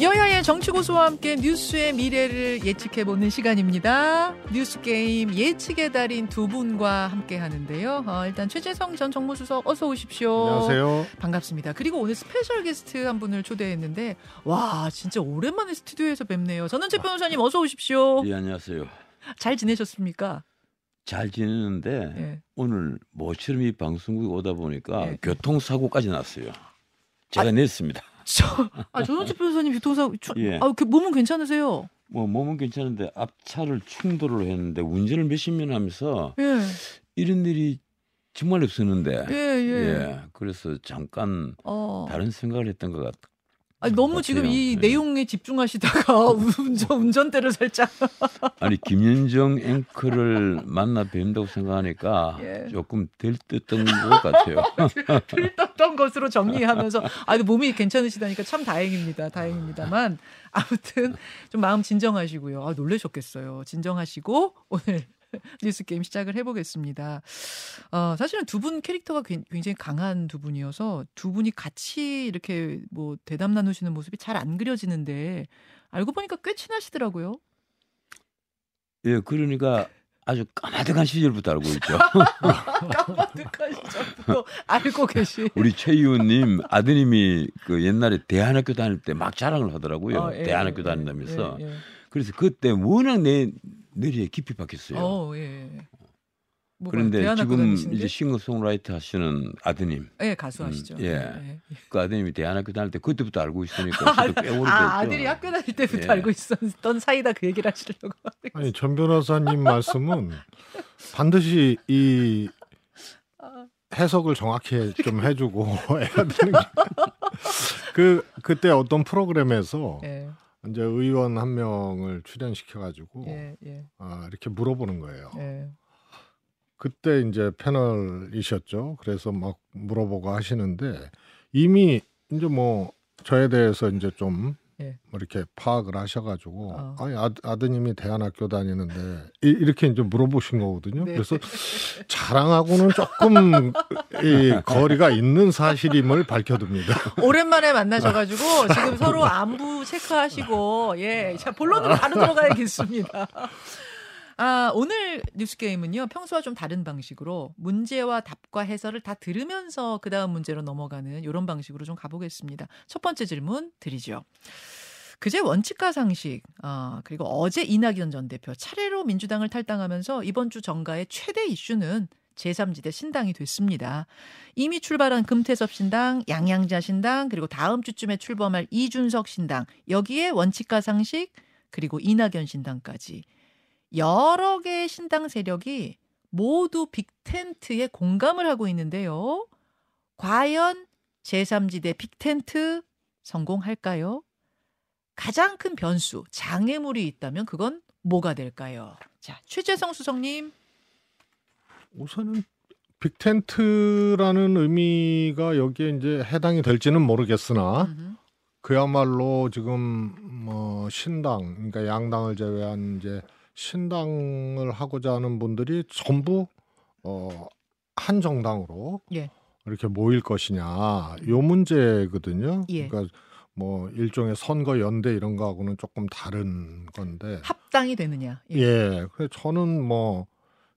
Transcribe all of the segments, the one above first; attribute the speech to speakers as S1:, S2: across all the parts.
S1: 여야의 정치 고수와 함께 뉴스의 미래를 예측해보는 시간입니다. 뉴스 게임 예측의 달인 두 분과 함께 하는데요. 어, 일단 최재성 전 정무수석 어서 오십시오.
S2: 안녕하세요.
S1: 반갑습니다. 그리고 오늘 special 게스트 한 분을 초대했는데 와 진짜 오랜만에 스튜디오에서 뵙네요. 전원책 변호사님 어서 오십시오.
S3: 예, 안녕하세요.
S1: 잘 지내셨습니까?
S3: 잘 지내는데
S1: 예.
S3: 오늘 모처럼 이 방송국에 오다 보니까
S1: 예.
S3: 교통사고까지 났어요. 제가 냈습니다.
S1: 저, 아, 전원책 변호사님 교통사고, 추-
S3: 예.
S1: 아, 그 몸은 괜찮으세요?
S3: 뭐 몸은 괜찮은데 앞차를 충돌을 했는데 운전을 몇십 년 하면서
S1: 예,
S3: 이런 일이 정말 없었는데
S1: 예, 예.
S3: 예, 그래서 잠깐
S1: 어.
S3: 다른 생각을 했던 것 같.
S1: 아니, 너무. 지금 이
S3: 예.
S1: 내용에 집중하시다가 운전, 운전대를 살짝.
S3: 아니 김현정 앵커를 만나 뵌다고 생각하니까
S1: 예.
S3: 조금 들떴던 것 같아요.
S1: 들떴던 것으로 정리하면서 아 몸이 괜찮으시다니까 참 다행입니다. 다행입니다만 아무튼 좀 마음 진정하시고요. 아 놀라셨겠어요. 진정하시고 오늘 뉴스 게임 시작을 해보겠습니다. 어, 사실은 두 분 캐릭터가 굉- 굉장히 강한 두 분이어서 두 분이 같이 이렇게 뭐 대담 나누시는 모습이 잘 안 그려지는데 알고 보니까 꽤 친하시더라고요.
S3: 예, 그러니까 아주 까마득한 시절부터 알고 있죠.
S1: 까마득한 시절부터 알고 계시.
S3: 우리 최 의원님 아드님이 그 옛날에 대한학교 다닐 때 막 자랑을 하더라고요.
S1: 어, 예,
S3: 대한학교
S1: 예,
S3: 다닌다면서.
S1: 예, 예.
S3: 그래서 그때 워낙 내 뇌리에 깊이 박혔어요.
S1: 어, 예.
S3: 그런데
S1: 대안학교
S3: 지금 이제
S1: 게?
S3: 싱어송라이터 하시는 아드님,
S1: 예, 가수 하시죠.
S3: 음, 예. 그 아드님이 대한학교 다닐 때 그때부터 알고 있으니까 저도 꽤 오래됐죠.
S1: 아, 아들이 학교 다닐 때부터
S3: 예.
S1: 알고 있었던 사이다 그 얘기를 하시려고.
S2: 아니 전 변호사님 말씀은 반드시 이 해석을 정확히 좀 해주고 해야 되는 게. 그 그때 어떤 프로그램에서
S1: 예,
S2: 이제 의원 한 명을 출연시켜 가지고
S1: 예, 예,
S2: 아, 이렇게 물어보는 거예요.
S1: 예.
S2: 그때 이제 패널이셨죠. 그래서 막 물어보고 하시는데 이미 이제 뭐 저에 대해서 이제 좀
S1: 예.
S2: 뭐 이렇게 파악을 하셔가지고
S1: 어.
S2: 아니 아, 아드님이 대안학교 다니는데 이- 이렇게 이제 물어보신 거거든요.
S1: 네.
S2: 그래서 자랑하고는 조금 이 거리가 있는 사실임을 밝혀둡니다.
S1: 오랜만에 만나셔가지고 지금 서로 안부 체크하시고 예, 자 본론으로 바로 들어가야겠습니다. 아 오늘 뉴스 게임은요 평소와 좀 다른 방식으로 문제와 답과 해설을 다 들으면서 그 다음 문제로 넘어가는 이런 방식으로 좀 가보겠습니다. 첫 번째 질문 드리죠. 그제 원칙과 상식, 아, 그리고 어제 이낙연 전 대표 차례로 민주당을 탈당하면서 이번 주 정가의 최대 이슈는 제3지대 신당이 됐습니다. 이미 출발한 금태섭 신당, 양양자 신당, 그리고 다음 주쯤에 출범할 이준석 신당, 여기에 원칙과 상식, 그리고 이낙연 신당까지 여러 개의 신당 세력이 모두 빅텐트에 공감을 하고 있는데요. 과연 제3지대 빅텐트 성공할까요? 가장 큰 변수, 장애물이 있다면 그건 뭐가 될까요? 자, 최재성 수석님.
S2: 우선은 빅텐트라는 의미가 여기에 이제 해당이 될지는 모르겠으나
S1: 음흠.
S2: 그야말로 지금 뭐 신당 그러니까 양당을 제외한 이제 신당을 하고자 하는 분들이 전부 어 한 정당으로
S1: 예.
S2: 이렇게 모일 것이냐 요 문제거든요.
S1: 예.
S2: 그러니까 뭐 일종의 선거 연대 이런 거하고는 조금 다른 건데
S1: 합당이 되느냐? 예.
S2: 예. 그래서 저는 뭐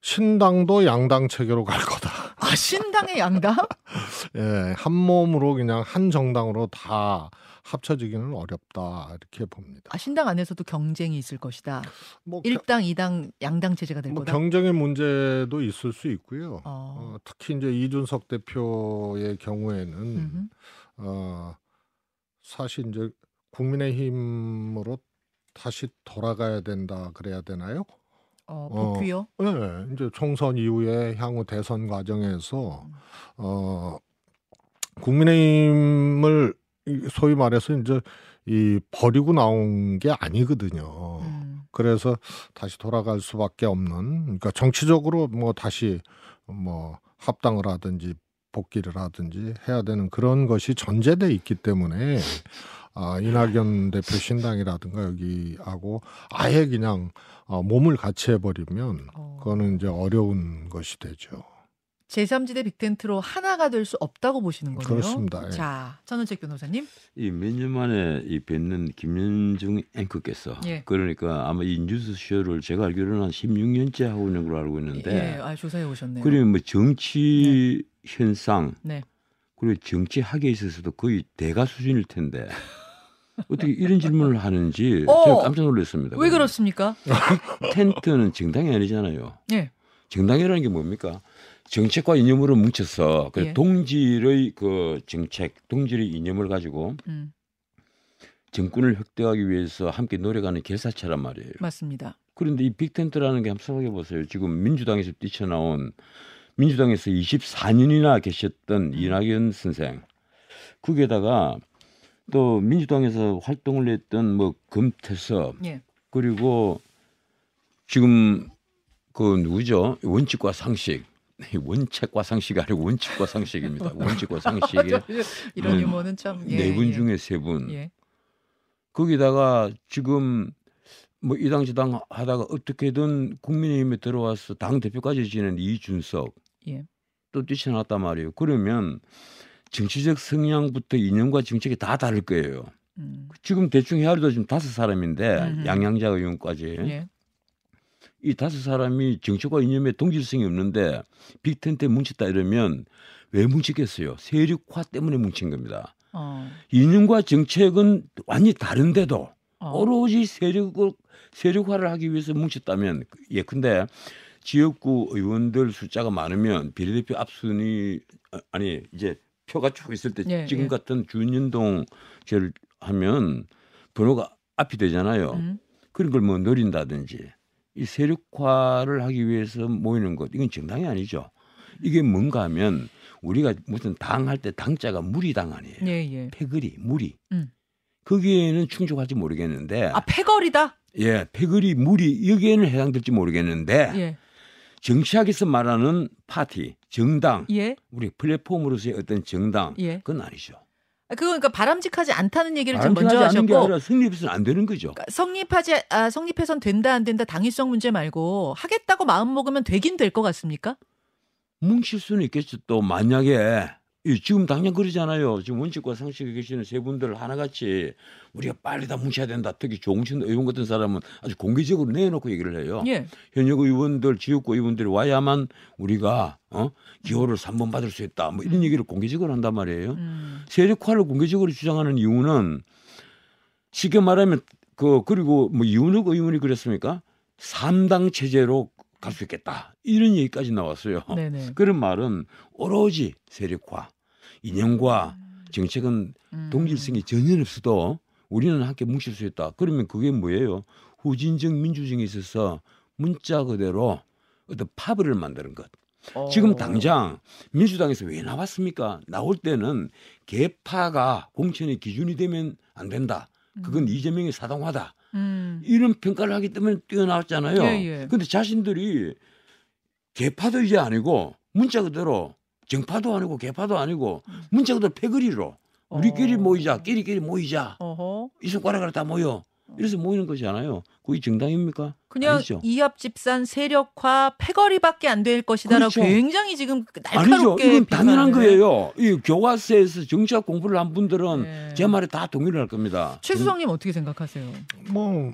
S2: 신당도 양당 체계로 갈 거다.
S1: 아, 신당의 양당?
S2: 예, 한 몸으로 그냥 한 정당으로 다 합쳐지기는 어렵다 이렇게 봅니다.
S1: 아, 신당 안에서도 경쟁이 있을 것이다.
S2: 뭐,
S1: 일당이당 양당 체제가 될
S2: 뭐
S1: 거다.
S2: 경쟁의 문제도 있을 수 있고요.
S1: 어.
S2: 어, 특히 이제 이준석 대표의 경우에는
S1: 음흠.
S2: 어, 사실 이제 국민의힘으로 다시 돌아가야 된다 그래야 되나요?
S1: 어,
S2: 어.
S1: 복귀요?
S2: 네, 이제 총선 이후에 향후 대선 과정에서 어 국민의힘을 이- 소위 말해서 이제 이 버리고 나온 게 아니거든요.
S1: 음.
S2: 그래서 다시 돌아갈 수밖에 없는 그러니까 정치적으로 뭐 다시 뭐 합당을 하든지 복귀를 하든지 해야 되는 그런 것이 전제돼 있기 때문에 아, 이낙연 대표 신당이라든가 여기하고 아예 그냥 어, 몸을 같이 해버리면
S1: 어.
S2: 그거는 이제 어려운 것이 되죠.
S1: 제3지대 빅텐트로 하나가 될 수 없다고 보시는 거네요.
S2: 그렇습니다. 예.
S1: 자, 천은책 변호사님.
S3: 이 몇 년 만에 이 뵙는 김현중 앵커께서
S1: 예.
S3: 그러니까 아마 이 뉴스 쇼를 제가 알기로는 한 16년째 하고 있는 걸로 알고 있는데
S1: 예, 아, 조사해 오셨네요.
S3: 그리고 뭐 정치 현상
S1: 네.
S3: 그리고 정치학에 있어서도 거의 대가 수준일 텐데 어떻게 이런 질문을 하는지
S1: 어.
S3: 제가 깜짝 놀랐습니다.
S1: 왜 그렇습니까?
S3: 텐트는 정당이 아니잖아요.
S1: 예.
S3: 정당이라는 게 뭡니까? 정책과 이념으로 뭉쳐서 그
S1: 예.
S3: 동질의 그 정책, 동질의 이념을 가지고
S1: 음,
S3: 정권을 획득하기 위해서 함께 노력하는 결사체란 말이에요.
S1: 맞습니다.
S3: 그런데 이 빅텐트라는 게 한번 생각해 보세요. 지금 민주당에서 뛰쳐나온 민주당에서 24년이나 계셨던 이낙연 선생. 거기에다가 또 민주당에서 활동을 했던 뭐 금태섭
S1: 예.
S3: 그리고 지금 그 누구죠? 원칙과 상식. 원칙과 상식이 아니고 원칙과 상식입니다. 원칙과 상식의
S1: 이런
S3: 음,
S1: 유머는 참. 예,
S3: 네분
S1: 예.
S3: 중에 세 분.
S1: 예.
S3: 거기다가 지금 뭐 이당 저당 하다가 어떻게든 국민의힘에 들어와서 당 대표까지 지낸 이준석
S1: 예.
S3: 또 뛰쳐나왔단 말이에요. 그러면 정치적 성향부터 이념과 정책이 다 다를 거예요.
S1: 음,
S3: 지금 대충 헤아려도 지금 다섯 사람인데
S1: 음흠.
S3: 양양자 의원까지
S1: 예.
S3: 이 다섯 사람이 정책과 이념에 동질성이 없는데 빅텐트에 뭉쳤다 이러면 왜 뭉치겠어요? 세력화 때문에 뭉친 겁니다.
S1: 어.
S3: 이념과 정책은 완전히 다른데도
S1: 어.
S3: 오로지 세력을 세력화를 하기 위해서 뭉쳤다면 예컨대 지역구 의원들 숫자가 많으면 비례대표 앞순위 아, 아니 이제 표가 쭉 있을 때
S1: 예,
S3: 지금
S1: 예.
S3: 같은 준연동 제를 하면 번호가 앞이 되잖아요.
S1: 음.
S3: 그런 걸 뭐 노린다든지 이 세력화를 하기 위해서 모이는 것 이건 정당이 아니죠. 이게 뭔가 하면 우리가 무슨 당할 때 당자가 무리당 아니에요.
S1: 예, 예.
S3: 패거리 무리.
S1: 음.
S3: 거기에는 충족할지 모르겠는데
S1: 아, 패거리다?
S3: 예 패거리 무리 여기에는 해당될지 모르겠는데
S1: 예.
S3: 정치학에서 말하는 파티 정당
S1: 예.
S3: 우리 플랫폼으로서의 어떤 정당
S1: 예.
S3: 그건 아니죠.
S1: 아, 그거 그러니까 바람직하지 않다는 얘기를 좀 먼저
S3: 않은 게
S1: 하셨고
S3: 아니라 성립해서는 안 되는 거죠.
S1: 그러니까 성립하지 아, 성립해선 된다 안 된다 당위성 문제 말고 하겠다고 마음 먹으면 되긴 될 것 같습니까?
S3: 뭉칠 수는 있겠죠. 또 만약에 이 지금 당장 그러잖아요. 지금 원칙과 상식에 계시는 세 분들 하나같이 우리가 빨리 다 뭉쳐야 된다. 특히 조홍천 의원 같은 사람은 아주 공개적으로 내놓고 얘기를 해요.
S1: 예.
S3: 현역 의원들, 지역구 의원들이 와야만 우리가 어? 기호를 3번 받을 수 있다. 뭐 이런 얘기를 공개적으로 한단 말이에요.
S1: 음.
S3: 세력화를 공개적으로 주장하는 이유는 쉽게 말하면 그 그리고 뭐 이윤욱 의원이 그랬습니까? 3당 체제로 갈 수 있겠다. 이런 얘기까지 나왔어요.
S1: 네네.
S3: 그런 말은 오로지 세력화, 이념과 정책은
S1: 음.
S3: 동질성이 전혀 없어도 우리는 함께 뭉칠 수 있다. 그러면 그게 뭐예요? 후진적 민주정에 있어서 문자 그대로 어떤 파벌을 만드는 것.
S1: 어.
S3: 지금 당장 민주당에서 왜 나왔습니까? 나올 때는 개파가 공천의 기준이 되면 안 된다. 그건 이재명의 사당화다.
S1: 음.
S3: 이런 평가를 하기 때문에 뛰어나왔잖아요.
S1: 예, 예.
S3: 근데 자신들이 개파도 이제 아니고 문자 그대로 정파도 아니고 개파도 아니고 문자 그대로 패거리로 우리끼리
S1: 어.
S3: 모이자, 끼리끼리 모이자.
S1: 어허.
S3: 이 손가락으로 다 모여. 이래서 모이는 거잖아요. 그게 정당입니까?
S1: 그냥
S3: 아니죠.
S1: 이합 집산 세력화 패거리밖에 안 될 것이다라고
S3: 그렇죠.
S1: 굉장히 지금
S3: 아니죠.
S1: 날카롭게
S3: 이건 당연한. 거예요. 이 교과서에서 정치학 공부를 한 분들은
S1: 네.
S3: 제 말에 다 동의를 할 겁니다.
S1: 최수성님 어떻게 생각하세요?
S2: 뭐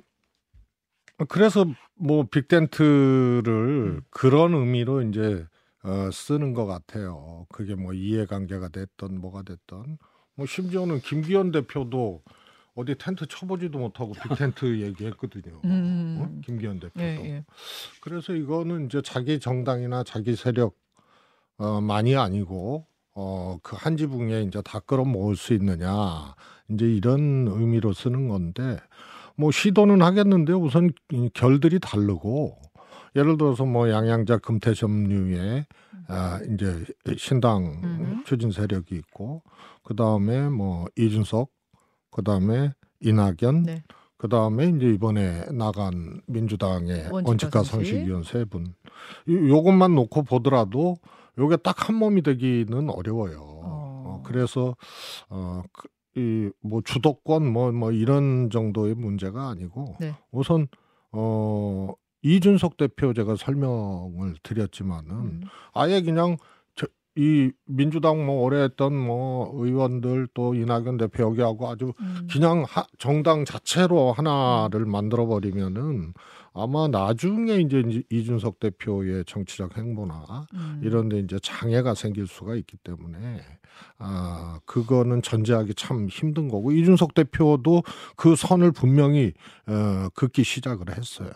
S2: 그래서 뭐 빅텐트를
S1: 음.
S2: 그런 의미로 이제 어, 쓰는 것 같아요. 그게 뭐 이해관계가 됐던 뭐가 됐던 뭐 심지어는 김기현 대표도 어디 텐트 쳐보지도 못하고 빅텐트 얘기했거든요.
S1: 음.
S2: 어? 김기현 대표도.
S1: 예, 예.
S2: 그래서 이거는 이제 자기 정당이나 자기 세력 어, 많이 아니고 어, 그 한 지붕에 이제 다 끌어 모을 수 있느냐 이제 이런 의미로 쓰는 건데 뭐 시도는 하겠는데 우선 이 결들이 다르고 예를 들어서 뭐 양양자 금태섭류의 아, 이제 신당
S1: 음흠.
S2: 추진 세력이 있고 그 다음에 뭐 이준석 그 다음에 이낙연
S1: 네.
S2: 그 다음에 이제 이번에 나간 민주당의
S1: 원칙과 상식.
S2: 상식위원 세 분. 요- 요것만 놓고 보더라도 요게 딱 한 몸이 되기는 어려워요. 어, 그래서 어, 이뭐 주도권 뭐뭐 이런 정도의 문제가 아니고
S1: 네.
S2: 우선 어 이준석 대표 제가 설명을 드렸지만은
S1: 음.
S2: 아예 그냥 이 민주당 뭐 오래 했던 뭐 의원들 또 이낙연 대표 여기하고 아주
S1: 음.
S2: 그냥 하, 정당 자체로 하나를 만들어 버리면은 아마 나중에 이제 이- 이준석 대표의 정치적 행보나
S1: 음.
S2: 이런 데 이제 장애가 생길 수가 있기 때문에 아 그거는 전제하기 참 힘든 거고 이준석 대표도 그 선을 분명히 어, 긋기 시작을 했어요.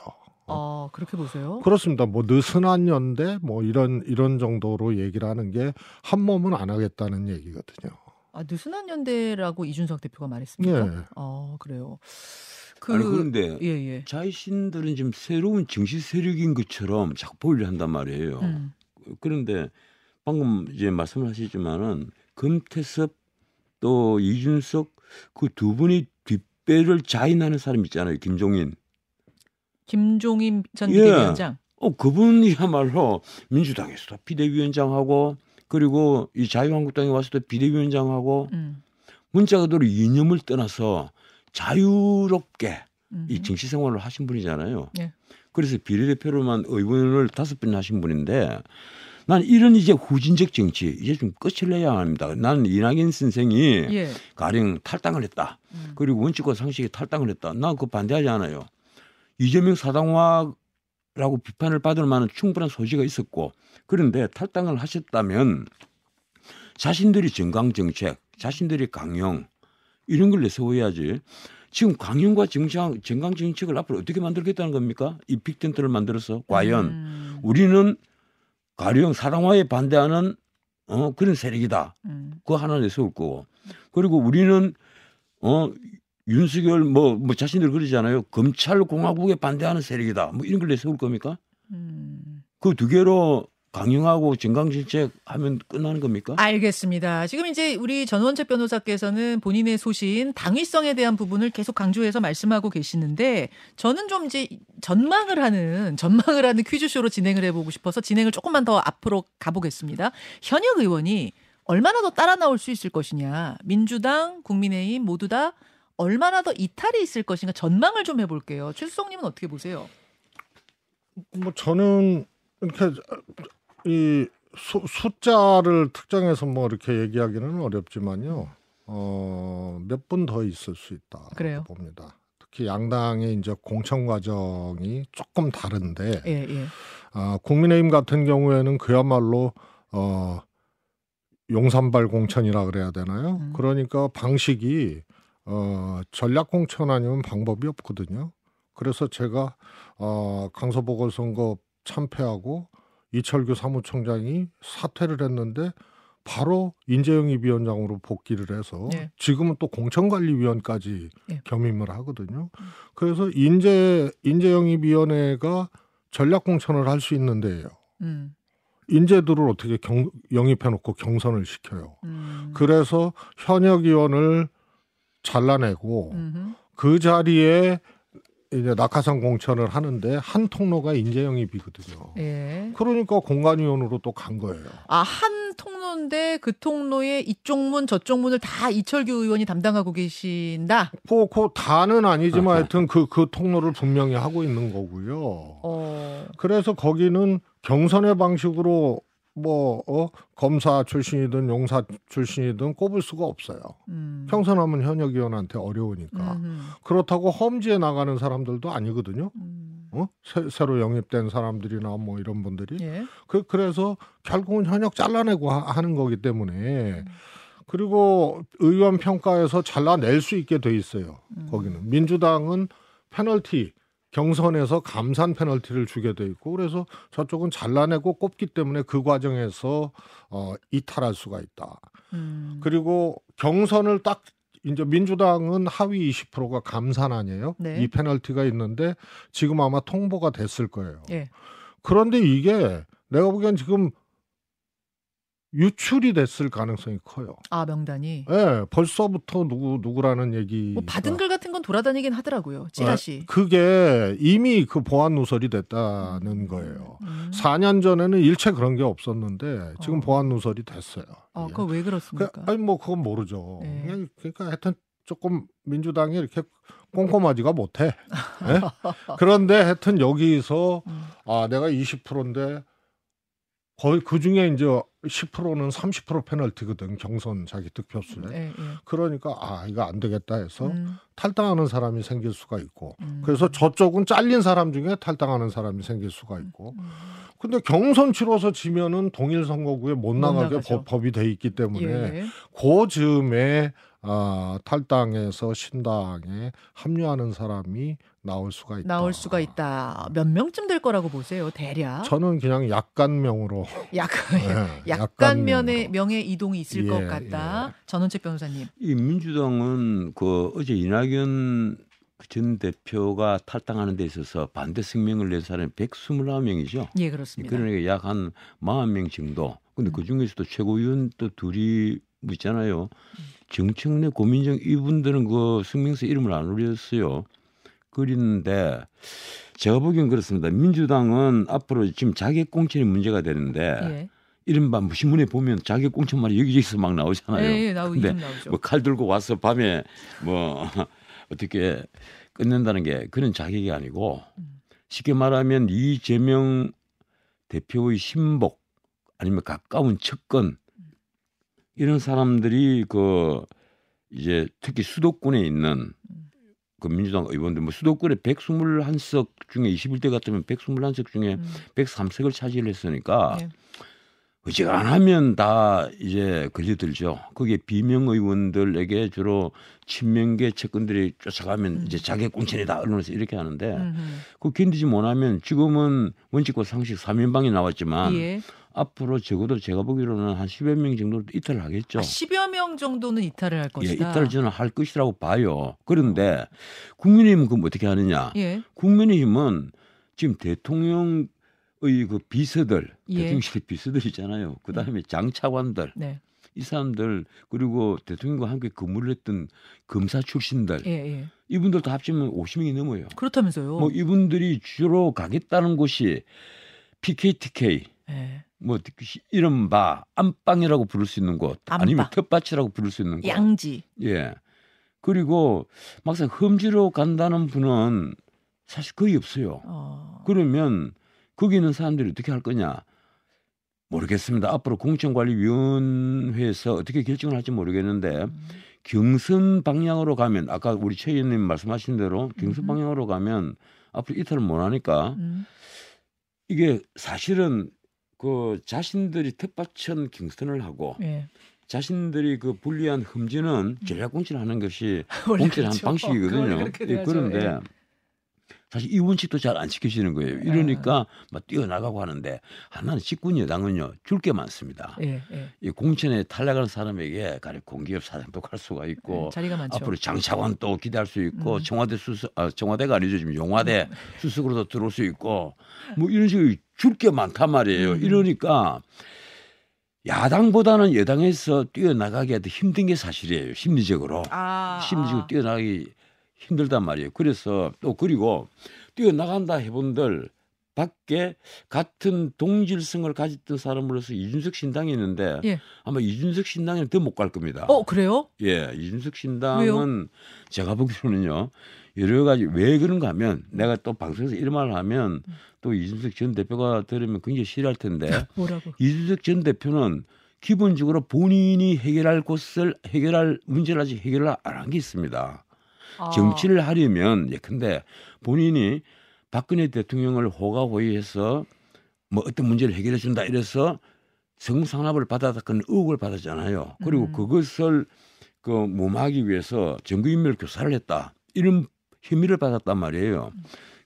S1: 아 그렇게 보세요.
S2: 그렇습니다. 뭐 느슨한 연대 뭐 이런 이런 정도로 얘기를 하는 게 한 몸은 안 하겠다는 얘기거든요.
S1: 아 느슨한 연대라고 이준석 대표가 말했습니까?
S2: 예.
S1: 아 그래요. 그
S3: 아니 그런데
S1: 예 예.
S3: 자신들은 지금 새로운 정치 세력인 것처럼 자꾸 보이려 한단 말이에요.
S1: 음.
S3: 그런데 방금 이제 말씀하시지만은 금태섭 또 이준석 그 두 분이 뒷배를 자인하는 사람 있잖아요. 김종인.
S1: 김종인 전
S3: 예.
S1: 비대위원장.
S3: 어 그분이야말로 민주당에서도 비대위원장하고 그리고 이 자유한국당에 와서도 비대위원장하고
S1: 음.
S3: 문자 그대로 이념을 떠나서 자유롭게
S1: 음.
S3: 이 정치 생활을 하신 분이잖아요.
S1: 예.
S3: 그래서 비례대표로만 의원을 다섯 번 하신 분인데 난 이런 이제 후진적 정치 이제 좀 끝을 내야 합니다. 나는 이낙연 선생이
S1: 예.
S3: 가령 탈당을 했다.
S1: 음.
S3: 그리고 원칙과 상식에 탈당을 했다. 난 그거 반대하지 않아요. 이재명 사당화라고 비판을 받을 만한 충분한 소지가 있었고 그런데 탈당을 하셨다면 자신들이 정강 정책, 자신들이 강령 이런 걸 내세워야지. 지금 강령과 정장, 정강 정책을 앞으로 어떻게 만들겠다는 겁니까? 이 빅텐트를 만들어서 과연
S1: 음.
S3: 우리는 가령 사당화에 반대하는 어, 그런 세력이다.
S1: 음.
S3: 그거 하나 내세울 거고. 그리고 우리는 어 윤석열 뭐, 뭐 자신들 그러잖아요. 검찰 공화국에 반대하는 세력이다. 뭐 이런 걸 내세울 겁니까?
S1: 음.
S3: 그두 개로 강령하고 정강정책 하면 끝나는 겁니까?
S1: 알겠습니다. 지금 이제 우리 전원책 변호사께서는 본인의 소신, 당위성에 대한 부분을 계속 강조해서 말씀하고 계시는데 저는 좀 이제 전망을 하는 전망을 하는 퀴즈쇼로 진행을 해보고 싶어서 진행을 조금만 더 앞으로 가보겠습니다. 현역 의원이 얼마나 더 따라 나올 수 있을 것이냐, 민주당, 국민의힘 모두 다 얼마나 더 이탈이 있을 것인가 전망을 좀 해볼게요. 최수성님은 어떻게 보세요?
S2: 뭐 저는 이렇게 이 수, 숫자를 특정해서 뭐 이렇게 얘기하기는 어렵지만요. 어, 몇 분 더 있을 수 있다.
S1: 그래요?
S2: 봅니다. 특히 양당의 이제 공천 과정이 조금 다른데
S1: 예, 예.
S2: 아, 국민의힘 같은 경우에는 그야말로 어, 용산발 공천이라 그래야 되나요?
S1: 음.
S2: 그러니까 방식이 어, 전략 공천 아니면 방법이 없거든요. 그래서 제가 어, 강서 보궐선거 참패하고 이철규 사무총장이 사퇴를 했는데 바로 인재영입 위원장으로 복귀를 해서
S1: 예.
S2: 지금은 또 공천관리위원까지
S1: 예.
S2: 겸임을 하거든요. 그래서 인재 인재영입 위원회가 전략 공천을 할 수 있는데요.
S1: 음,
S2: 인재들을 어떻게 경, 영입해놓고 경선을 시켜요.
S1: 음.
S2: 그래서 현역 의원을 잘라내고
S1: 음흠.
S2: 그 자리에 이제 낙하산 공천을 하는데 한 통로가 인재 영입이거든요.
S1: 예.
S2: 그러니까 공관위원으로 또 간 거예요.
S1: 아, 한 통로인데 그 통로에 이쪽 문 저쪽 문을 다 이철규 의원이 담당하고 계신다.
S2: 그, 그 다는 아니지만 하여튼 그, 그 통로를 분명히 하고 있는 거고요.
S1: 어.
S2: 그래서 거기는 경선의 방식으로 뭐, 어, 검사 출신이든 용사 출신이든 꼽을 수가 없어요.
S1: 음.
S2: 평선하면 현역 의원한테 어려우니까.
S1: 음흠.
S2: 그렇다고 험지에 나가는 사람들도 아니거든요.
S1: 음.
S2: 어? 새, 로 영입된 사람들이나 뭐 이런 분들이.
S1: 예.
S2: 그, 그래서 결국은 현역 잘라내고 하, 는 거기 때문에.
S1: 음.
S2: 그리고 의원 평가에서 잘라낼 수 있게 돼 있어요.
S1: 음.
S2: 거기는. 민주당은 페널티, 경선에서 감산 페널티를 주게 돼 있고 그래서 저쪽은 잘라내고 꼽기 때문에 그 과정에서 어, 이탈할 수가 있다.
S1: 음.
S2: 그리고 경선을 딱 이제 민주당은 하위 20%가 감산 아니에요.
S1: 네.
S2: 이 페널티가 있는데 지금 아마 통보가 됐을 거예요.
S1: 예.
S2: 그런데 이게 내가 보기엔 지금 유출이 됐을 가능성이 커요.
S1: 아, 명단이.
S2: 예, 벌써부터 누구 누구라는 얘기.
S1: 뭐 받은 글 같은 건 돌아다니긴 하더라고요. 찌라시.
S2: 그게 이미 그 보안 누설이 됐다는 거예요.
S1: 음.
S2: 4년 전에는 일체 그런 게 없었는데 지금
S1: 어.
S2: 보안 누설이 됐어요.
S1: 어,
S2: 예.
S1: 그거 왜
S2: 그,
S1: 그렇습니까?
S2: 아니 뭐 그건 모르죠.
S1: 네.
S2: 그냥 그러니까 하여튼 조금 민주당이 이렇게 꼼꼼하지가 못해. 예? 그런데 하여튼 여기서
S1: 음.
S2: 아 내가 20%인데 거의 그 중에 이제 10%는 30% 페널티거든 경선 자기 득표수에.
S1: 예, 예.
S2: 그러니까 아 이거 안 되겠다 해서
S1: 음,
S2: 탈당하는 사람이 생길 수가 있고
S1: 음.
S2: 그래서 저쪽은 잘린 사람 중에 탈당하는 사람이 생길 수가 있고
S1: 음.
S2: 근데 경선 치러서 지면은 동일 선거구에 못
S1: 못
S2: 나가게
S1: 나가죠.
S2: 법, 법이 돼 있기 때문에
S1: 예.
S2: 그 즈음에 아, 탈당해서 신당에 합류하는 사람이 나올 수가 있다.
S1: 나올 수가 있다. 몇 명쯤 될 거라고 보세요, 대략?
S2: 저는 그냥 약간명으로
S1: 약간
S2: 예,
S1: 약간 면의. 명예 이동이 있을
S2: 예,
S1: 것 같다. 전원책 변호사님.
S3: 이 민주당은 그 어제 이낙연 전 대표가 탈당하는 데 있어서 반대 성명을 낸 사람이 129명이죠.
S1: 예, 그렇습니다.
S3: 그러니까 약 한 40명 정도. 근데
S1: 음.
S3: 그 중에서도 최고위원 또 둘이 뭐 있잖아요. 정청래, 고민정 이분들은 그 성명서 이름을 안 올렸어요. 그랬는데 제가 보기엔 그렇습니다. 민주당은 앞으로 지금 자객 공천이 문제가 되는데
S1: 예.
S3: 이른바 뭐 신문에 보면 자객 공천 말이 여기저기서 막 나오잖아요.
S1: 예, 예, 나오
S3: 근데
S1: 이름 나오죠.
S3: 뭐칼 들고 와서 밤에 뭐 어떻게 끝낸다는 게 그런 자격이 아니고
S1: 음.
S3: 쉽게 말하면 이재명 대표의 신복 아니면 가까운 측근 이런 사람들이 그 이제 특히 수도권에 있는 그 민주당 의원들 뭐 수도권에 121석 중에 21대 같으면 121석 중에
S1: 음.
S3: 103석을 차지했으니까
S1: 예.
S3: 어지간하면 다 이제 걸려들죠. 그게 비명 의원들에게 주로 친명계 측근들이 쫓아가면
S1: 음.
S3: 이제 자객 공천이다 언론에서 이렇게 하는데
S1: 음흠.
S3: 그 견디지 못하면 지금은 원칙과 상식 3인방이 나왔지만
S1: 예.
S3: 앞으로 적어도 제가 보기로는 한 10여 명 정도 이탈을 하겠죠.
S1: 아, 10여 명 정도는 이탈을 할
S3: 예,
S1: 것이다.
S3: 이탈을 저는 할 것이라고 봐요. 그런데 국민의힘은 그럼 어떻게 하느냐?
S1: 예.
S3: 국민의힘은 지금 대통령의 그 비서들,
S1: 예.
S3: 대통령실 비서들 있잖아요. 그 다음에 장차관들,
S1: 네.
S3: 이 사람들 그리고 대통령과 함께 근무를 했던 검사 출신들
S1: 예, 예.
S3: 이분들도 합치면 50명이 넘어요.
S1: 그렇다면서요.
S3: 뭐 이분들이 주로 가겠다는 곳이 PKTK
S1: 예.
S3: 뭐 이른바 안방이라고 부를 수 있는 곳
S1: 안방.
S3: 아니면 텃밭이라고 부를 수 있는 곳.
S1: 양지.
S3: 예. 그리고 막상 험지로 간다는 분은 사실 거의 없어요.
S1: 어.
S3: 그러면 거기 있는 사람들이 어떻게 할 거냐? 모르겠습니다. 앞으로 공천관리위원회에서 어떻게 결정을 할지 모르겠는데
S1: 음.
S3: 경선 방향으로 가면 아까 우리 최 의원님 말씀하신 대로 경선
S1: 음흠.
S3: 방향으로 가면 앞으로 이탈을 못 하니까
S1: 음.
S3: 이게 사실은 그 자신들이 텃밭천 경선을 하고
S1: 예.
S3: 자신들이 그 불리한 흠지는 전략 공천하는 것이
S1: 원래
S3: 공천의 한
S1: 그렇죠.
S3: 방식이거든요.
S1: 돼야죠.
S3: 그런데
S1: 예.
S3: 사실 이 원칙도 잘 안 지켜지는 거예요. 이러니까 막 뛰어나가고 하는데 하나는 직군 여당은요 줄 게 많습니다.
S1: 예, 예.
S3: 이 공천에 탈락하는 사람에게 가령 공기업 사장도 갈 수가 있고
S1: 예.
S3: 앞으로 장차관 또 기대할 수 있고
S1: 음.
S3: 청와대 수석 아, 청와대가 아니죠 지금 용화대 수석으로도 들어올 수 있고 뭐 이런 식으로 줄 게 많단 말이에요.
S1: 음.
S3: 이러니까 야당보다는 여당에서 뛰어나가기가 더 힘든 게 사실이에요. 심리적으로
S1: 아,
S3: 심리적으로
S1: 아.
S3: 뛰어나가기 힘들단 말이에요. 그래서 또 그리고 뛰어나간다 해본들 밖에 같은 동질성을 가졌던 사람으로서 이준석 신당이 있는데
S1: 예.
S3: 아마 이준석 신당에는 더 못 갈 겁니다.
S1: 어, 그래요?
S3: 예, 이준석 신당은 제가 보기로는요 여러 가지 왜 그런가 하면 내가 또 방송에서 이런 말을 하면 또 이준석 전 대표가 들으면 굉장히 싫어할 텐데
S1: 뭐라고?
S3: 이준석 전 대표는 기본적으로 본인이 해결할 곳을 해결할 문제를 아직 해결을 안 한 게 있습니다.
S1: 아.
S3: 정치를 하려면 예컨대 본인이 박근혜 대통령을 호가호위해서 뭐 어떤 문제를 해결해 준다 이래서 성상납을 받아다 그런 의혹을 받았잖아요. 그리고
S1: 음.
S3: 그것을 그 무마하기 위해서 정규인멸 교사를 했다 이런 혐의를 받았단 말이에요.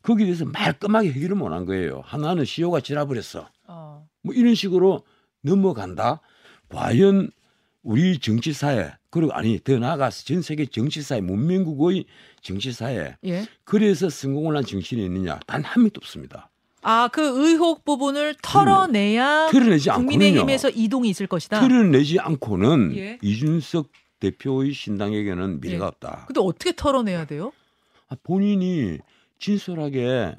S3: 거기에 대해서 말끔하게 해결을 못 한 거예요. 하나는 시효가 지나버렸어.
S1: 어.
S3: 뭐 이런 식으로 넘어간다. 과연 우리 정치사회 그리고 아니 더 나아가서 전 세계 정치사회 문명국의 정치사회
S1: 예.
S3: 그래서 성공을 한 정치인이 있느냐 단 한 명도 없습니다.
S1: 아, 그 의혹 부분을 털어내야
S3: 털어내지.
S1: 국민의힘에서 이동이 있을 것이다.
S3: 털어내지 않고는
S1: 예.
S3: 이준석 대표의 신당에게는 미래가
S1: 예.
S3: 없다.
S1: 근데 어떻게 털어내야 돼요?
S3: 아, 본인이 진솔하게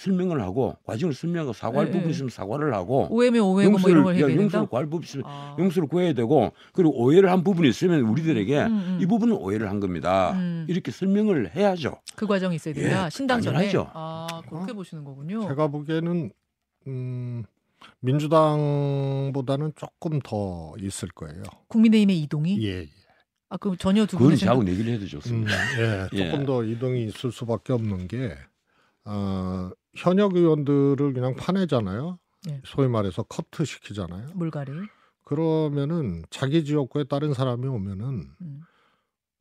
S3: 설명을 하고 과정을 설명하고 사과할
S1: 예,
S3: 부분이
S1: 예.
S3: 있으면 사과를 하고
S1: 오해면 오해고 뭐 이런 걸 해야
S3: 야,
S1: 된다.
S3: 용서를 구할 부분이 있으면
S1: 아.
S3: 용서를 구해야 되고 그리고 오해를 한 부분이 있으면 우리들에게
S1: 음, 음.
S3: 이 부분은 오해를 한 겁니다.
S1: 음.
S3: 이렇게 설명을 해야죠.
S1: 그 과정이 있어야 된다.
S3: 예,
S1: 신당 전에. 아, 그렇게 보시는 거군요.
S2: 제가 보기에는 음, 민주당보다는 조금 더 있을 거예요.
S1: 국민의힘의 이동이
S2: 예, 예.
S1: 아 그럼 전혀 두 생각
S3: 자고 얘기를 해도
S2: 음,
S3: 좋습니다.
S2: 예,
S3: 예.
S2: 조금 더 이동이 있을 수밖에 없는 게 어, 현역 의원들을 그냥 파내잖아요.
S1: 예.
S2: 소위 말해서 커트 시키잖아요.
S1: 물갈이.
S2: 그러면은 자기 지역구에 다른 사람이 오면은
S1: 음,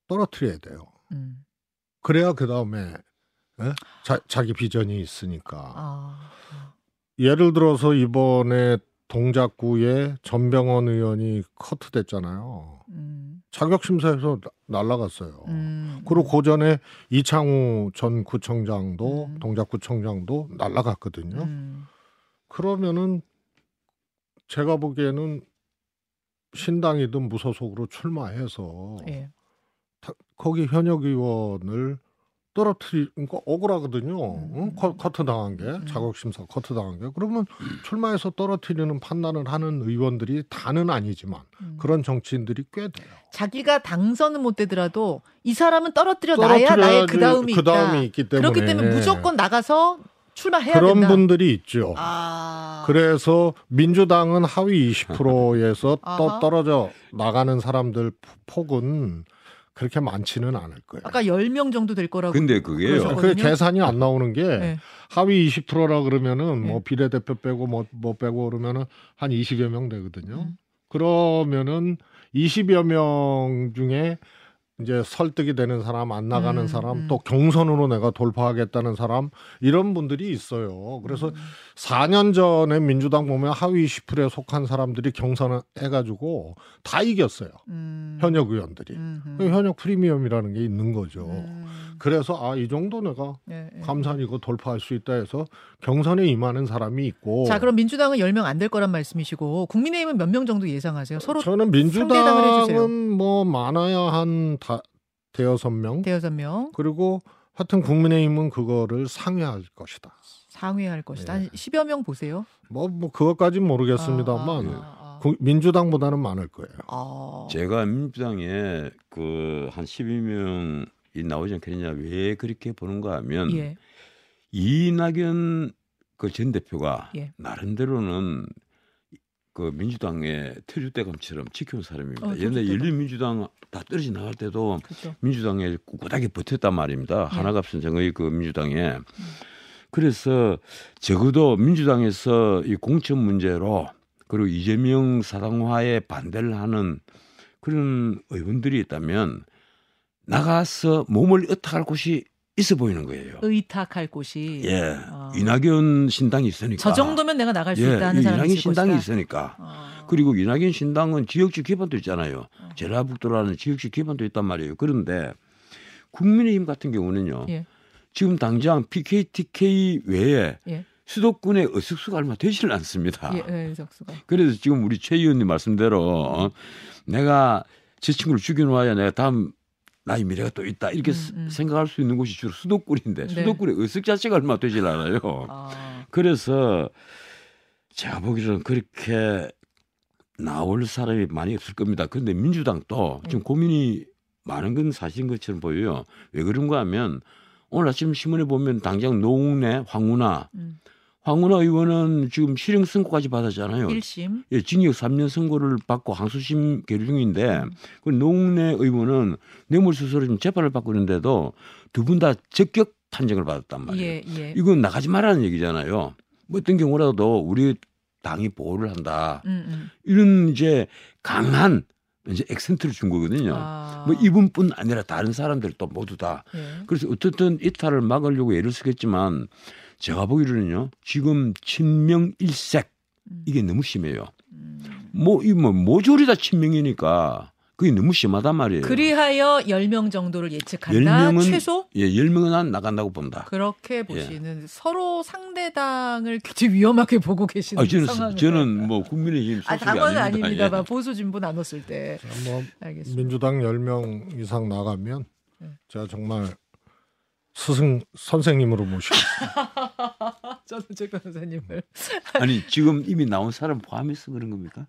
S2: 떨어뜨려야 돼요.
S1: 음.
S2: 그래야 그 다음에 자, 자기 비전이 있으니까.
S1: 아,
S2: 예를 들어서 이번에 동작구에 전병헌 의원이 커트됐잖아요.
S1: 음,
S2: 자격 심사에서 날라갔어요.
S1: 음.
S2: 그리고 그 전에 이창우 전 구청장도
S1: 음.
S2: 동작구청장도 날라갔거든요.
S1: 음,
S2: 그러면은 제가 보기에는 신당이든 무소속으로 출마해서
S1: 예.
S2: 다- 거기 현역 의원을 떨어뜨리니까 억울하거든요.
S1: 음.
S2: 응? 커- 커트 당한 게
S1: 음.
S2: 자격 심사 커트 당한 게 그러면 출마해서 떨어뜨리는 판단을 하는 의원들이 다는 아니지만
S1: 음.
S2: 그런 정치인들이 꽤 돼요.
S1: 자기가 당선은 못 되더라도 이 사람은 떨어뜨려 놔야 나의 그 다음이
S2: 그
S1: 있다.
S2: 있기 때문에
S1: 그렇기 때문에 무조건 나가서 출마해야
S2: 그런
S1: 된다.
S2: 분들이 있죠.
S1: 아.
S2: 그래서 민주당은 하위 20%에서
S1: 아하.
S2: 떠, 떨어져 나가는 사람들 폭은 그렇게 많지는 않을 거예요.
S1: 아까 10명 정도 될 거라고.
S3: 근데
S1: 그게요.
S2: 그 계산이 안 나오는 게
S1: 네.
S2: 하위 20%라 그러면은
S1: 네.
S2: 뭐 비례대표 빼고 뭐, 뭐 빼고 그러면은 한 20여 명 되거든요.
S1: 음.
S2: 그러면은 20여 명 중에 이제 설득이 되는 사람, 안 나가는
S1: 음,
S2: 사람,
S1: 음.
S2: 또 경선으로 내가 돌파하겠다는 사람 이런 분들이 있어요. 그래서
S1: 음.
S2: 4년 전에 민주당 보면 하위 20%에 속한 사람들이 경선을 해가지고 다 이겼어요.
S1: 음.
S2: 현역 의원들이.
S1: 음,
S2: 그 현역 프리미엄이라는 게 있는 거죠.
S1: 음.
S2: 그래서 아 이 정도 내가
S1: 예, 예.
S2: 감산이고 돌파할 수 있다 해서 경선에 임하는 사람이 있고
S1: 자, 그럼 민주당은 10명 안 될 거란 말씀이시고 국민의힘은 몇 명 정도 예상하세요? 서로
S2: 저는. 민주당은 뭐 많아야 한 다, 대여섯 명
S1: 대여섯 명
S2: 그리고 하여튼 국민의힘은 그거를 상회할 것이다.
S1: 상회할 것이다.
S2: 예.
S1: 한 10여 명 보세요.
S2: 뭐, 뭐 그것까진 모르겠습니다만
S1: 아, 아, 아.
S2: 구- 민주당보다는 많을 거예요.
S1: 아.
S3: 제가 민주당에 그 한 12명이 나오지 않겠느냐 왜 그렇게 보는가 하면
S1: 예.
S3: 이낙연 그 전 대표가
S1: 예.
S3: 나름대로는 그 민주당의 터줏대감처럼 지켜온 사람입니다.
S1: 어, 터줏대감.
S3: 열린민주당 다 떨어져 나갈 때도
S1: 그렇죠.
S3: 민주당에 꿋꿋하게 버텼단 말입니다.
S1: 네.
S3: 하나갑선 정의 그 민주당에. 그래서 적어도 민주당에서 이 공천 문제로 그리고 이재명 사당화에 반대를 하는 그런 의원들이 있다면 나가서 몸을 어탁할 곳이 있어 보이는 거예요.
S1: 의탁할 곳이
S3: 예,
S1: 아.
S3: 이낙연 신당이 있으니까.
S1: 저 정도면 내가 나갈 수
S3: 예,
S1: 있다는
S3: 이
S1: 사람이
S3: 이낙연 신당이
S1: 것이다.
S3: 있으니까.
S1: 아.
S3: 그리고 이낙연 신당은 지역주 기반도 있잖아요.
S1: 어.
S3: 전라북도라는 지역주 기반도 있단 말이에요. 그런데 국민의힘 같은 경우는요.
S1: 예.
S3: 지금 당장 PKTK 외에
S1: 예.
S3: 수도권의 의석수가 얼마 되지를 않습니다.
S1: 예, 예, 석수가.
S3: 그래서 지금 우리 최 의원님 말씀대로 어, 내가 제 친구를 죽여놓아야 내가 다음 나의 미래가 또 있다 이렇게
S1: 음, 음.
S3: 생각할 수 있는 곳이 주로 수도권인데
S1: 네.
S3: 수도권의 의석 자체가 얼마 되질 않아요.
S1: 아.
S3: 그래서 제가 보기로는 그렇게 나올 사람이 많이 없을 겁니다. 그런데 민주당도
S1: 네.
S3: 지금 고민이 많은 건 사실인 것처럼 보여요. 왜 그런가 하면 오늘 아침 신문에 보면 당장 노웅래, 황운하,
S1: 음.
S3: 황운하 의원은 지금 실형 선고까지 받았잖아요.
S1: 1심.
S3: 예, 징역 3년 선고를 받고 항소심 계류 중인데
S1: 음.
S3: 그 노웅래 의원은 뇌물수수로 지금 재판을 받고 있는데도 두 분 다 적격 판정을 받았단 말이에요.
S1: 예, 예.
S3: 이건 나가지 말라는 얘기잖아요. 뭐 어떤 경우라도 우리 당이 보호를 한다.
S1: 음, 음.
S3: 이런 이제 강한 이제 액센트를 준 거거든요.
S1: 아.
S3: 뭐 이분뿐 아니라 다른 사람들도 모두 다.
S1: 예.
S3: 그래서 어떻든 이탈을 막으려고 애를 쓰겠지만 제가 보기로는요. 지금 친명 일색
S1: 음.
S3: 이게 너무 심해요.
S1: 음.
S3: 뭐이 뭐 모조리 다 친명이니까 그게 너무 심하단 말이에요.
S1: 그리하여 10명 정도를 예측한다.
S3: 10명은
S1: 최소
S3: 예, 10명은 안 나간다고 본다.
S1: 그렇게 보시는 서로 상대당을 굉장히 위험하게 보고 계시는
S3: 아, 저는
S1: 상황을
S3: 저는 뭐 국민의힘
S1: 아,
S3: 소속이
S1: 당원은
S3: 아닙니다.
S1: 아닙니다만
S3: 예.
S1: 보수 진보 나눴을 때
S2: 뭐
S1: 알겠습니다.
S2: 민주당 10명 이상 나가면
S1: 네.
S2: 제가 정말 스승 선생님으로 모시겠습니다.
S1: 저는 제 변호사님을
S3: 아니 지금 이미 나온 사람 포함해서 그런 겁니까?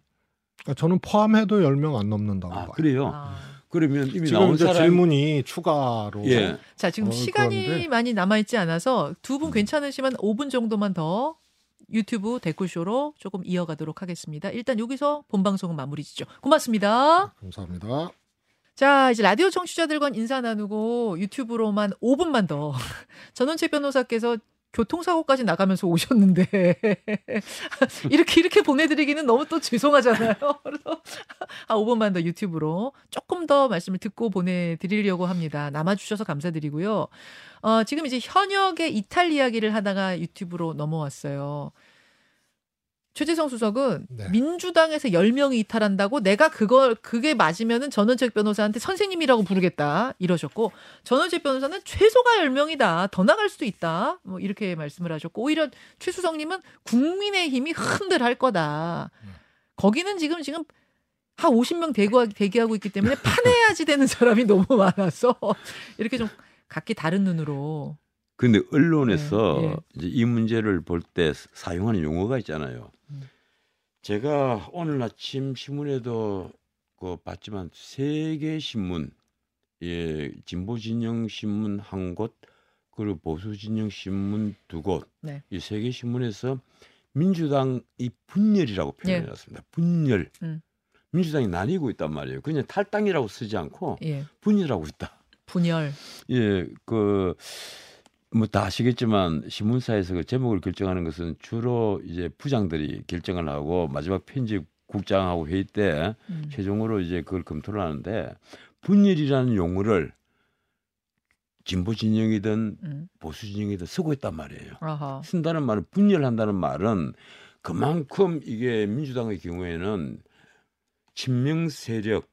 S2: 그러니까 저는 포함해도 10명 안 넘는다고
S3: 아
S2: 봐요.
S3: 그래요?
S1: 아.
S3: 그러면 이미
S2: 지금
S3: 나온
S2: 이제
S3: 사람
S2: 질문이 추가로
S3: 예.
S1: 자 지금
S2: 어,
S1: 시간이
S2: 그런데-
S1: 많이 남아 있지 않아서 두분
S3: 음.
S1: 괜찮으시면 5분 정도만 더 유튜브 댓글쇼로 조금 이어가도록 하겠습니다. 일단 여기서 본 방송은 마무리 짓죠. 고맙습니다.
S2: 감사합니다.
S1: 자, 이제 라디오 청취자들과 인사 나누고 유튜브로만 5분만 더. 전원채 변호사께서 교통사고까지 나가면서 오셨는데 이렇게 이렇게 보내드리기는 너무 또 죄송하잖아요. 그래서 아 5분만 더 유튜브로 조금 더 말씀을 듣고 보내드리려고 합니다. 남아주셔서 감사드리고요. 어, 지금 이제 현역의 이탈 이야기를 하다가 유튜브로 넘어왔어요. 최재성 수석은
S2: 네.
S1: 민주당에서 10명이 이탈한다고 내가 그걸 그게 맞으면은 전원책 변호사한테 선생님이라고 부르겠다 이러셨고 전원책 변호사는 최소가 10명이다. 더 나갈 수도 있다. 뭐 이렇게 말씀을 하셨고 오히려 최수성님은 국민의 힘이 흔들할 거다. 거기는 지금 지금 한 50명 대기, 대기하고 있기 때문에 파내야지 되는 사람이 너무 많아서 이렇게 좀 각기 다른 눈으로
S3: 근데 언론에서
S1: 네, 예.
S3: 이제 이 문제를 볼 때 사용하는 용어가 있잖아요.
S1: 음.
S3: 제가 오늘 아침 신문에도 그 봤지만 세계 신문, 예, 진보 진영 신문 한 곳, 그리고 보수 진영 신문 두 곳,
S1: 네.
S3: 이 세계 신문에서 민주당이 분열이라고 표현해놨습니다. 분열.
S1: 음.
S3: 민주당이 나뉘고 있단 말이에요. 그냥 탈당이라고 쓰지 않고
S1: 예
S3: 분열하고 있다.
S1: 분열
S3: 예, 그, 뭐 다 아시겠지만 신문사에서 그 제목을 결정하는 것은 주로 이제 부장들이 결정을 하고 마지막 편집 국장하고 회의 때
S1: 음.
S3: 최종으로 이제 그걸 검토를 하는데 분열이라는 용어를 진보 진영이든
S1: 음.
S3: 보수 진영이든 쓰고 있단 말이에요.
S1: 아하
S3: 쓴다는 말은 분열한다는 말은 그만큼 이게 민주당의 경우에는 친명 세력,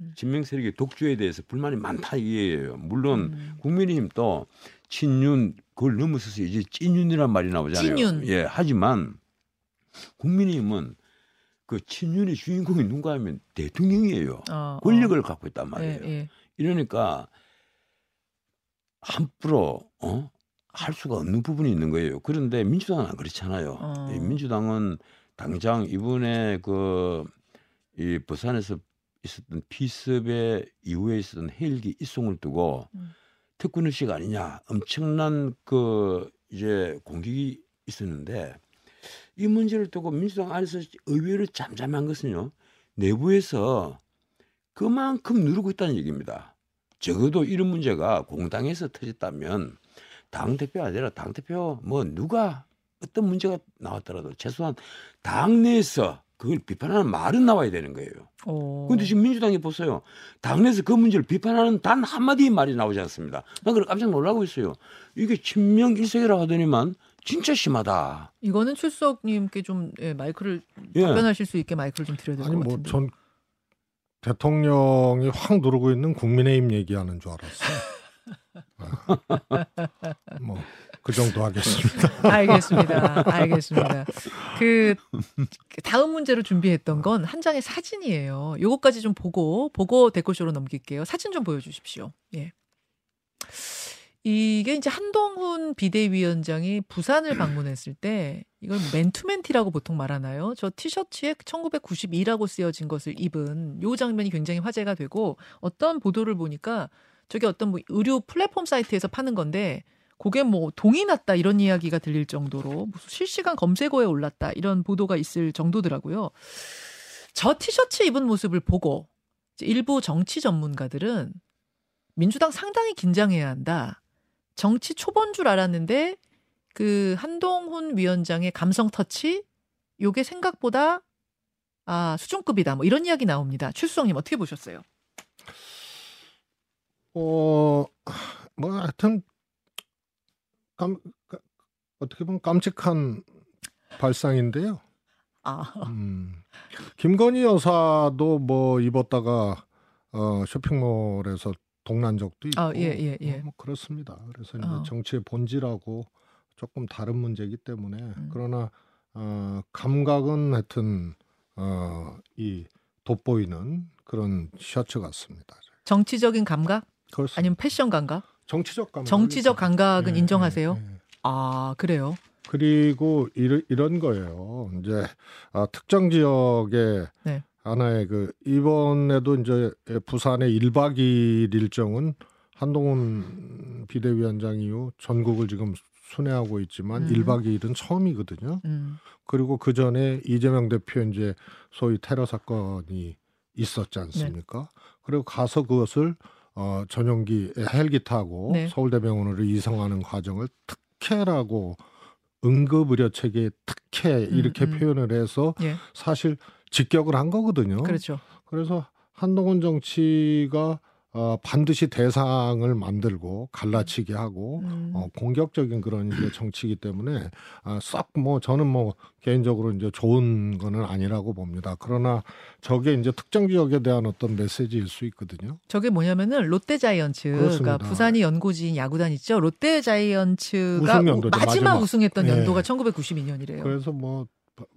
S1: 음.
S3: 친명 세력의 독주에 대해서 불만이 많다 이게예요. 물론
S1: 음.
S3: 국민의힘도 친윤 그걸 넘어서서 이제 찐윤이란 말이 나오잖아요.
S1: 찐윤.
S3: 예, 하지만 국민의힘은 그 친윤의 주인공이 누가 하면 대통령이에요.
S1: 어,
S3: 권력을 갖고 있단
S1: 어.
S3: 말이에요.
S1: 예, 예.
S3: 이러니까 함부로 어? 할 수가 없는 부분이 있는 거예요. 그런데 민주당은 안 그렇잖아요.
S1: 어.
S3: 이 민주당은 당장 이번에 그 이 부산에서 있었던 피습의 이후에 있었던 헬기 이송을 두고
S1: 음.
S3: 특권 의식 아니냐 엄청난 그 이제 공격이 있었는데 이 문제를 두고 민주당 안에서 의외로 잠잠한 것은요 내부에서 그만큼 누르고 있다는 얘기입니다. 적어도 이런 문제가 공당에서 터졌다면 당 대표 아니라 당 대표 뭐 누가 어떤 문제가 나왔더라도 최소한 당내에서 그걸 비판하는 말은 나와야 되는 거예요.
S1: 오.
S3: 근데 지금 민주당이 보세요. 당내에서 그 문제를 비판하는 단 한마디의 말이 나오지 않습니다. 난 그래 깜짝 놀라고 있어요. 이게 친명 일색이라고 하더니만 진짜 심하다.
S1: 이거는 출석님께 좀 예, 마이크를
S3: 예.
S1: 답변하실 수 있게 마이크를 좀 드려야 될것
S2: 아니
S1: 같은데.
S2: 뭐전 대통령이 확 누르고 있는 국민의힘 얘기하는 줄 알았어요. 뭐 그 정도 하겠습니다.
S1: 알겠습니다. 알겠습니다. 그 다음 문제로 준비했던 건 한 장의 사진이에요. 요거까지 좀 보고 보고 댓글쇼로 넘길게요. 사진 좀 보여주십시오. 예. 이게 이제 한동훈 비대위원장이 부산을 방문했을 때 이걸 맨투맨티라고 보통 말하나요? 저 티셔츠에 1992라고 쓰여진 것을 입은 요 장면이 굉장히 화제가 되고 어떤 보도를 보니까 저게 어떤 뭐 의료 플랫폼 사이트에서 파는 건데 그게 뭐 동이 났다 이런 이야기가 들릴 정도로 무슨 실시간 검색어에 올랐다 이런 보도가 있을 정도더라고요. 저 티셔츠 입은 모습을 보고 일부 정치 전문가들은 민주당 상당히 긴장해야 한다. 정치 초본 줄 알았는데 그 한동훈 위원장의 감성 터치 요게 생각보다 아 수준급이다 뭐 이런 이야기 나옵니다. 최수성님 어떻게 보셨어요?
S2: 어, 뭐 하여튼 깜, 까- 어떻게 보면 깜찍한 발상인데요.
S1: 아
S2: 음, 김건희 여사도 뭐 입었다가 어, 쇼핑몰에서 동난 적도 있고,
S1: 아, 예, 예, 예.
S2: 어, 뭐 그렇습니다. 그래서 이제
S1: 어.
S2: 정치의 본질하고 조금 다른 문제이기 때문에
S1: 음.
S2: 그러나 어, 감각은 하여튼 어, 이 돋보이는 그런 셔츠 같습니다.
S1: 정치적인 감각
S2: 그렇습니다.
S1: 아니면 패션 감각?
S2: 정치적 감각.
S1: 정치적 감각은
S2: 예,
S1: 인정하세요?
S2: 예, 예.
S1: 아 그래요?
S2: 그리고 이런, 이런 거예요. 이제 아, 특정 지역에
S1: 네.
S2: 하나의 그 이번에도 이제 부산의 1박 2일 일정은 한동훈 비대위원장 이후 전국을 지금 순회하고 있지만
S1: 음.
S2: 일 1박 2일은 처음이거든요.
S1: 음.
S2: 그리고 그 전에 이재명 대표 이제 소위 테러 사건이 있었지 않습니까?
S1: 네.
S2: 그리고 가서 그것을 어 전용기 헬기 타고
S1: 네.
S2: 서울대병원으로 이송하는 과정을 특혜라고 응급 의료 체계 특혜 이렇게
S1: 음.
S2: 표현을 해서
S1: 예.
S2: 사실 직격을 한 거거든요.
S1: 그렇죠.
S2: 그래서 한동훈 정치가 어, 반드시 대상을 만들고 갈라치게 하고
S1: 음.
S2: 어, 공격적인 그런 이제 정치이기 때문에 아, 썩뭐 저는 뭐 개인적으로 이제 좋은 거는 아니라고 봅니다. 그러나 저게 이제 특정 지역에 대한 어떤 메시지일 수 있거든요.
S1: 저게 뭐냐면은 롯데자이언츠. 그러니까 부산이 연고지인 야구단 있죠. 롯데자이언츠가
S2: 우승 연도죠,
S1: 마지막,
S2: 마지막.
S1: 우승했던
S2: 예.
S1: 연도가 1992년이래요.
S2: 그래서 뭐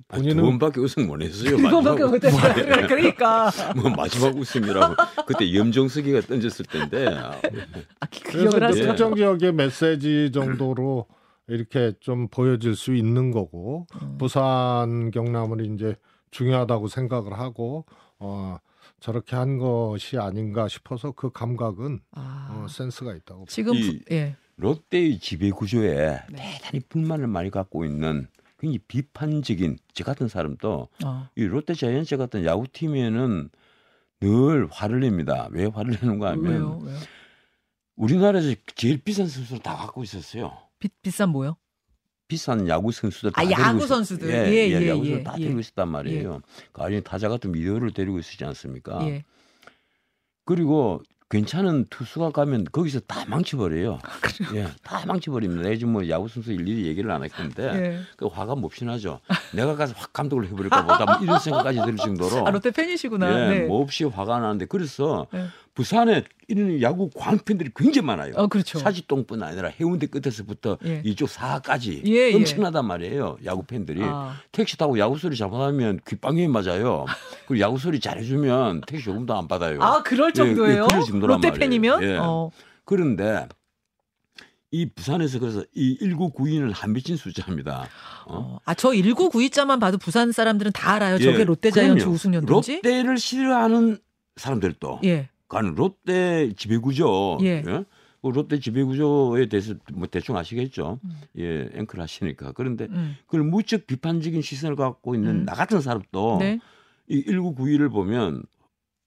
S2: 본인은
S3: 번밖에 우승 못 했어요.
S1: 그거밖에
S3: 마지막
S1: 못했어요. 그러니까
S3: 뭐 마지막 우승이라고 그때 염정석이가 던졌을 때인데 아,
S1: 아, 기-
S2: 그래서
S1: 기억을 하세요.
S2: 특정 지역의 메시지 정도로 이렇게 좀 보여질 수 있는 거고
S1: 음.
S2: 부산 경남은 이제 중요하다고 생각을 하고 어 저렇게 한 것이 아닌가 싶어서 그 감각은
S1: 아,
S2: 어, 센스가 있다고.
S1: 지금 예.
S3: 롯데의 지배 구조에
S1: 네.
S3: 대단히 불만을 많이 갖고 있는 굉장히 비판적인 저 같은 사람도
S1: 어.
S3: 이 롯데 자이언츠 같은 야구팀에는 늘 화를 냅니다. 왜 화를 내는가 하면
S1: 왜요? 왜요?
S3: 우리나라에서 제일 비싼 선수를 다 갖고 있었어요.
S1: 비, 비싼 뭐요?
S3: 비싼 야구 선수들 다
S1: 아, 야구 선수들.
S3: 예,
S1: 예,
S3: 예,
S1: 예,
S3: 야구
S1: 예,
S3: 선수 다
S1: 예.
S3: 데리고 있었단 말이에요. 가령 타자 같은 미더를 데리고 있었지 않습니까?
S1: 예.
S3: 그리고 괜찮은 투수가 가면 거기서 다 망쳐버려요. 예, 다 망쳐버립니다. 내가 지금 뭐 야구 선수 일일이 얘기를 안 했는데
S1: 예.
S3: 그 화가 몹시 나죠. 내가 가서 확 감독을 해버릴까 보다 뭐 이런 생각까지 들 정도로
S1: 아, 롯데 팬이시구나.
S3: 예,
S1: 네.
S3: 몹시 화가 나는데 그래서
S1: 네.
S3: 부산에 이런 야구 광팬들이 굉장히 많아요.
S1: 어, 그렇죠.
S3: 사지동뿐 아니라 해운대 끝에서부터
S1: 예.
S3: 이쪽 사하까지
S1: 예, 예.
S3: 엄청나단 말이에요. 야구 팬들이
S1: 아.
S3: 택시 타고 야구 소리 잘못하면 귓방에 맞아요. 그리고 야구 소리 잘해주면 택시 요금도 안 받아요.
S1: 아, 그럴
S3: 예,
S1: 정도예요?
S3: 예,
S1: 롯데. 팬이면?
S3: 예.
S1: 어.
S3: 그런데 이 부산에서 그래서 이 1992는 한 미친 숫자입니다. 어?
S1: 어. 아, 저 1992자만 봐도 부산 사람들은 다 알아요. 저게
S3: 예,
S1: 롯데 자이언츠
S3: 그럼요.
S1: 우승 연도인지?
S3: 롯데를 싫어하는 사람들도
S1: 예.
S3: 가는 롯데 지배구조,
S1: 예.
S3: 그 롯데 지배구조에 대해서 뭐 대충 아시겠죠.
S1: 음.
S3: 예, 앵커를 하시니까. 그런데
S1: 음.
S3: 그걸 무척 비판적인 시선을 갖고 있는
S1: 음.
S3: 나 같은 사람도
S1: 네.
S3: 이 1992를 보면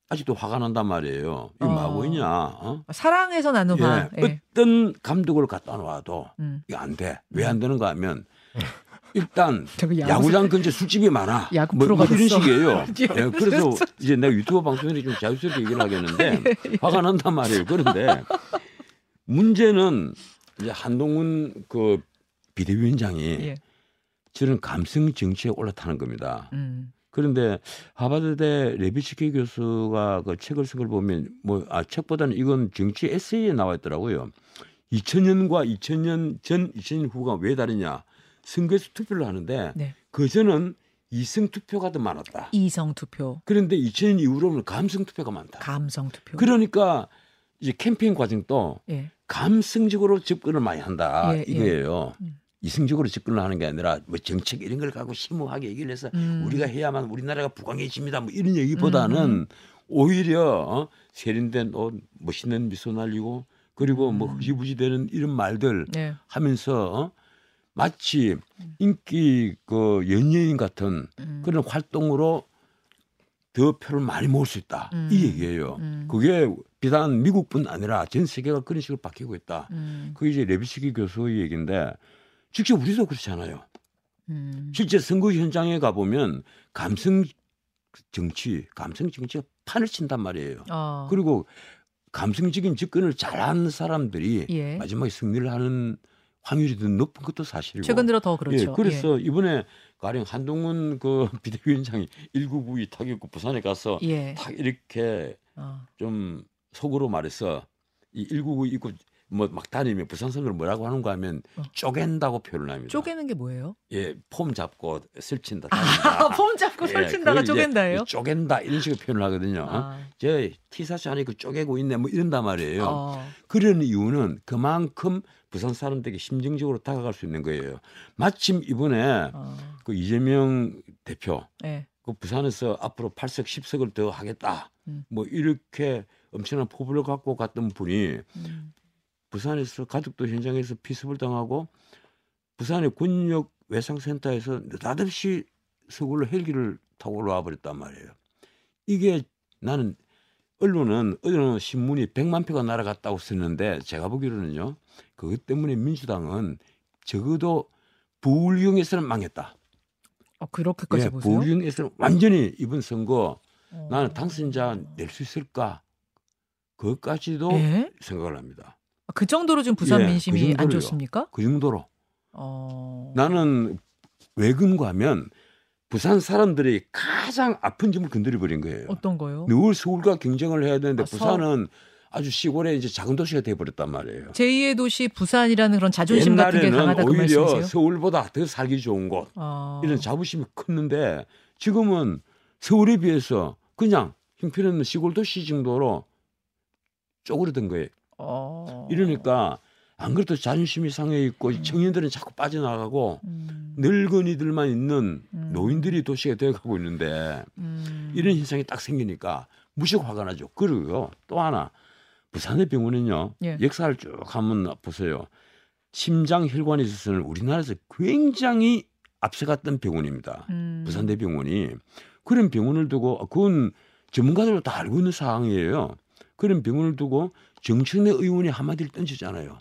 S3: 아직도 화가 난단 말이에요. 이거
S1: 어.
S3: 뭐하고 있냐 어?
S1: 사랑에서 나는 화.
S3: 예,
S1: 예.
S3: 어떤 감독을 갖다 놓아도
S1: 음.
S3: 이거 안 돼. 왜 안 되는가 하면 일단
S1: 야구
S3: 야구장 근처 술집이 많아.
S1: 야구
S3: 뭐, 뭐 이런. 식이에요.
S1: 예,
S3: 예, 그래서 이제 내가 유튜브 방송에 좀 자유스럽게 얘기를 하겠는데
S1: 예,
S3: 화가 난단 말이에요. 그런데 문제는 이제 한동훈 그 비대위원장이
S1: 예.
S3: 저는 감성 정치에 올라타는 겁니다.
S1: 음.
S3: 그런데 하버드대 레비츠키 교수가 그 책을 쓴 걸 보면 뭐 아 책보다는 이건 정치 에세이에 나와 있더라고요. 2000년과 2000년 전 2000년 후가 왜 다르냐? 선거에서 투표를 하는데
S1: 네.
S3: 그 전은 이성 투표가 더 많았다.
S1: 이성 투표,
S3: 그런데 2000년 이후로는 감성 투표가 많다.
S1: 감성 투표.
S3: 그러니까 이제 캠페인 과정도
S1: 예.
S3: 감성적으로 접근을 많이 한다
S1: 예, 예.
S3: 이거예요.
S1: 음.
S3: 이성적으로 접근을 하는 게 아니라 뭐 정책 이런 걸 갖고 심오하게 얘기를 해서
S1: 음.
S3: 우리가 해야만 우리나라가 부강해집니다. 뭐 이런 얘기보다는
S1: 음.
S3: 오히려 어? 세련된 옷, 멋있는 미소 날리고 그리고 뭐
S1: 음.
S3: 흐지부지 되는 이런 말들
S1: 네.
S3: 하면서 어? 마치 인기 그 연예인 같은
S1: 음.
S3: 그런 활동으로 더 표를 많이 모을 수 있다.
S1: 음.
S3: 이 얘기예요.
S1: 음.
S3: 그게 비단 미국뿐 아니라 전 세계가 그런 식으로 바뀌고 있다.
S1: 음.
S3: 그게 이제 레비스키 교수의 얘기인데 직접 우리도 그렇잖아요.
S1: 음.
S3: 실제 선거 현장에 가 보면 감성 정치, 감성 정치가 판을 친단 말이에요.
S1: 어.
S3: 그리고 감성적인 접근을 잘하는 사람들이
S1: 예.
S3: 마지막에 승리를 하는 확률이 더 높은 것도 사실이고.
S1: 최근 들어 더 그렇죠.
S3: 예, 그래서 이번에 가령 한동훈 그 비대위원장이 1992 타격고 부산에 가서
S1: 예. 예.
S3: 딱 이렇게
S1: 어.
S3: 좀 속으로 말해서 이 199 입고 뭐막 다니면 부산 선거를 뭐라고 하는가 하면
S1: 어.
S3: 쪼갠다고 표현을 합니다.
S1: 쪼개는 게 뭐예요?
S3: 예, 폼 잡고 설친다.
S1: 아, 폼 잡고
S3: 예,
S1: 설친다가
S3: 이제
S1: 쪼갠다예요?
S3: 쪼갠다 이런 식으로 표현을 하거든요. 어?
S1: 아.
S3: 저 티셔츠 안에 그 쪼개고 있네 뭐 이런단 말이에요.
S1: 어.
S3: 그런 이유는 그만큼 부산 사람들에게 심정적으로 다가갈 수 있는 거예요. 마침 이번에
S1: 어.
S3: 그 이재명 대표
S1: 예.
S3: 그 부산에서 앞으로 8석 10석을 더 하겠다.
S1: 음.
S3: 뭐 이렇게 엄청난 포부를 갖고 갔던 분이
S1: 음.
S3: 부산에서 가족도 현장에서 피습을 당하고 부산의 군역 외상센터에서 느닷없이 서울로 헬기를 타고 올라와 버렸단 말이에요. 이게 나는 언론은 어느 신문이 100만 표가 날아갔다고 썼는데 제가 보기로는요. 그것 때문에 민주당은 적어도 부울경에서는 망했다.
S1: 어, 그렇게까지
S3: 예,
S1: 보세요?
S3: 부울경에서는 완전히 이번 선거
S1: 어.
S3: 나는 당선자 낼 수 있을까? 그것까지도
S1: 예?
S3: 생각을 합니다.
S1: 그 정도로 좀 부산
S3: 예,
S1: 민심이
S3: 그
S1: 안. 좋습니까?
S3: 그 정도로
S1: 어.
S3: 나는 왜 그런가 하면 부산 사람들이 가장 아픈 점을 건드려 버린 거예요.
S1: 어떤 거요?
S3: 늘 서울과 경쟁을 해야 되는데
S1: 아, 서-
S3: 부산은 아주 시골에 이제 작은 도시가 돼 버렸단 말이에요.
S1: 제2의 도시 부산이라는 그런 자존심 같은 게
S3: 옛날에는
S1: 강하다 그
S3: 오히려
S1: 말씀이세요?
S3: 서울보다 더 살기 좋은 곳
S1: 어.
S3: 이런 자부심이 컸는데 지금은 서울에 비해서 그냥 형편없는 시골 도시 정도로 쪼그러든 거예요.
S1: 어.
S3: 이러니까 안 그래도 자존심이 상해 있고 청년들은 자꾸 빠져나가고
S1: 음.
S3: 늙은이들만 있는
S1: 음.
S3: 노인들이 도시가 되어가고 있는데
S1: 음.
S3: 이런 현상이 딱 생기니까 무척 화가 나죠. 그리고요 또 하나 부산의 병원은요
S1: 예.
S3: 역사를 쭉 한번 보세요. 심장 혈관에 있어서는 우리나라에서 굉장히 앞서갔던 병원입니다.
S1: 음.
S3: 부산대병원이 그런 병원을 두고 그건 전문가들도 다 알고 있는 사항이에요. 그런 병원을 두고 정청래 의원이 한마디를 던지잖아요.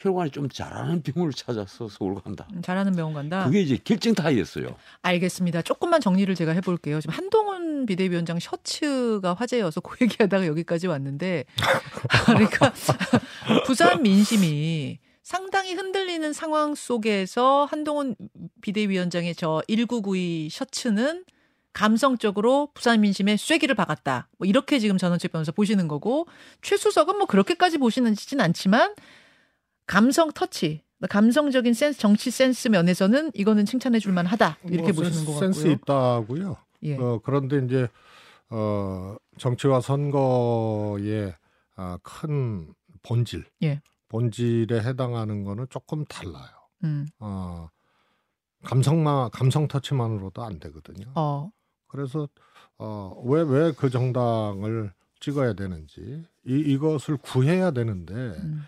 S3: 혈관이 좀 잘하는 병원을 찾아서 서울 간다.
S1: 음, 잘하는 병원 간다.
S3: 그게 이제 결정 타이였어요.
S1: 알겠습니다. 조금만 정리를 제가 해볼게요. 지금 한동훈 비대위원장 셔츠가 화제여서 그 얘기하다가 여기까지 왔는데, 그러니까 부산 민심이 상당히 흔들리는 상황 속에서 한동훈 비대위원장의 저 1992 셔츠는 감성적으로 부산 민심에 쐐기를 박았다. 뭐 이렇게 지금 전원책 변호사 보시는 거고 최수석은 뭐 그렇게까지 보시는지는 않지만 감성 터치, 감성적인 센스, 정치 센스 면에서는 이거는 칭찬해 줄 만하다. 이렇게
S2: 뭐
S1: 보시는 것
S2: 센스,
S1: 같고요.
S2: 센스 있다고요.
S1: 예.
S2: 어, 그런데 이제 어, 정치와 선거의 아, 큰 본질,
S1: 예.
S2: 본질에 해당하는 거는 조금 달라요.
S1: 음.
S2: 어, 감성만 감성 터치만으로도 안 되거든요.
S1: 어.
S2: 그래서 어, 왜 왜 그 정당을 찍어야 되는지 이, 이것을 구해야 되는데
S1: 음.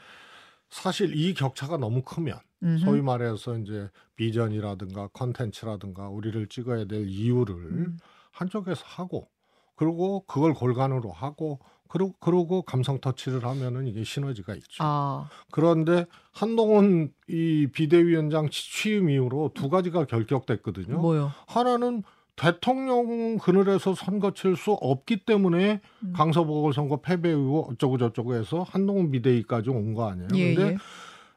S2: 사실 이 격차가 너무 크면
S1: 음흠.
S2: 소위 말해서 이제 비전이라든가 컨텐츠라든가 우리를 찍어야 될 이유를
S1: 음.
S2: 한쪽에서 하고 그리고 그걸 골간으로 하고 그러, 그러고 감성 터치를 하면은 이게 시너지가 있죠.
S1: 아.
S2: 그런데 한동훈 이 비대위원장 취임 이후로 두 가지가 결격됐거든요.
S1: 뭐요?
S2: 하나는 대통령 그늘에서 선거 칠 수 없기 때문에
S1: 음.
S2: 강서보궐 선거 패배 이후 어쩌고 저쩌고 해서 한동훈 비대위까지 온 거 아니에요.
S1: 예,
S2: 근데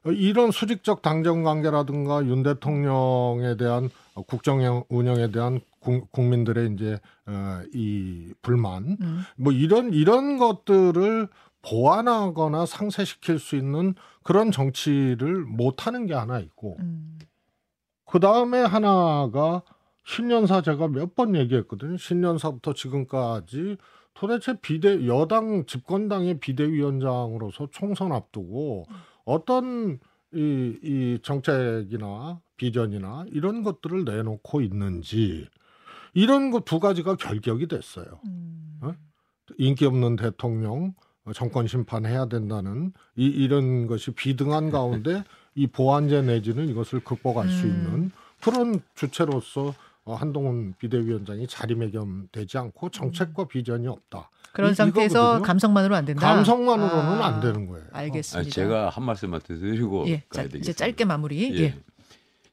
S1: 예.
S2: 이런 수직적 당정 관계라든가 윤 대통령에 대한 국정 운영에 대한 국- 국민들의 이제 어, 이 불만
S1: 음.
S2: 뭐 이런 이런 것들을 보완하거나 상쇄시킬 수 있는 그런 정치를 못 하는 게 하나 있고
S1: 음.
S2: 그 다음에 하나가 신년사 제가 몇 번 얘기했거든요. 신년사부터 지금까지 도대체 비대 여당 집권당의 비대위원장으로서 총선 앞두고 어떤 이, 이 정책이나 비전이나 이런 것들을 내놓고 있는지 이런 것두 가지가 결격이 됐어요.
S1: 음.
S2: 어? 인기 없는 대통령 어, 정권 심판해야 된다는 이, 이런 것이 비등한 가운데 이 보완제 내지는 이것을 극복할 수
S1: 음.
S2: 있는 그런 주체로서 어, 한동훈 비대위원장이 자리매김되지 않고 정책과 비전이 없다.
S1: 그런
S2: 이-
S1: 상태에서
S2: 이거거든요.
S1: 감성만으로 안 된다.
S2: 감성만으로는
S1: 아,
S2: 안 되는 거예요.
S1: 알겠습니다.
S3: 아, 제가 한 말씀만 더 드리고
S1: 예, 자,
S3: 가야 되겠습니다.
S1: 이제 짧게 마무리.
S3: 예.
S1: 예.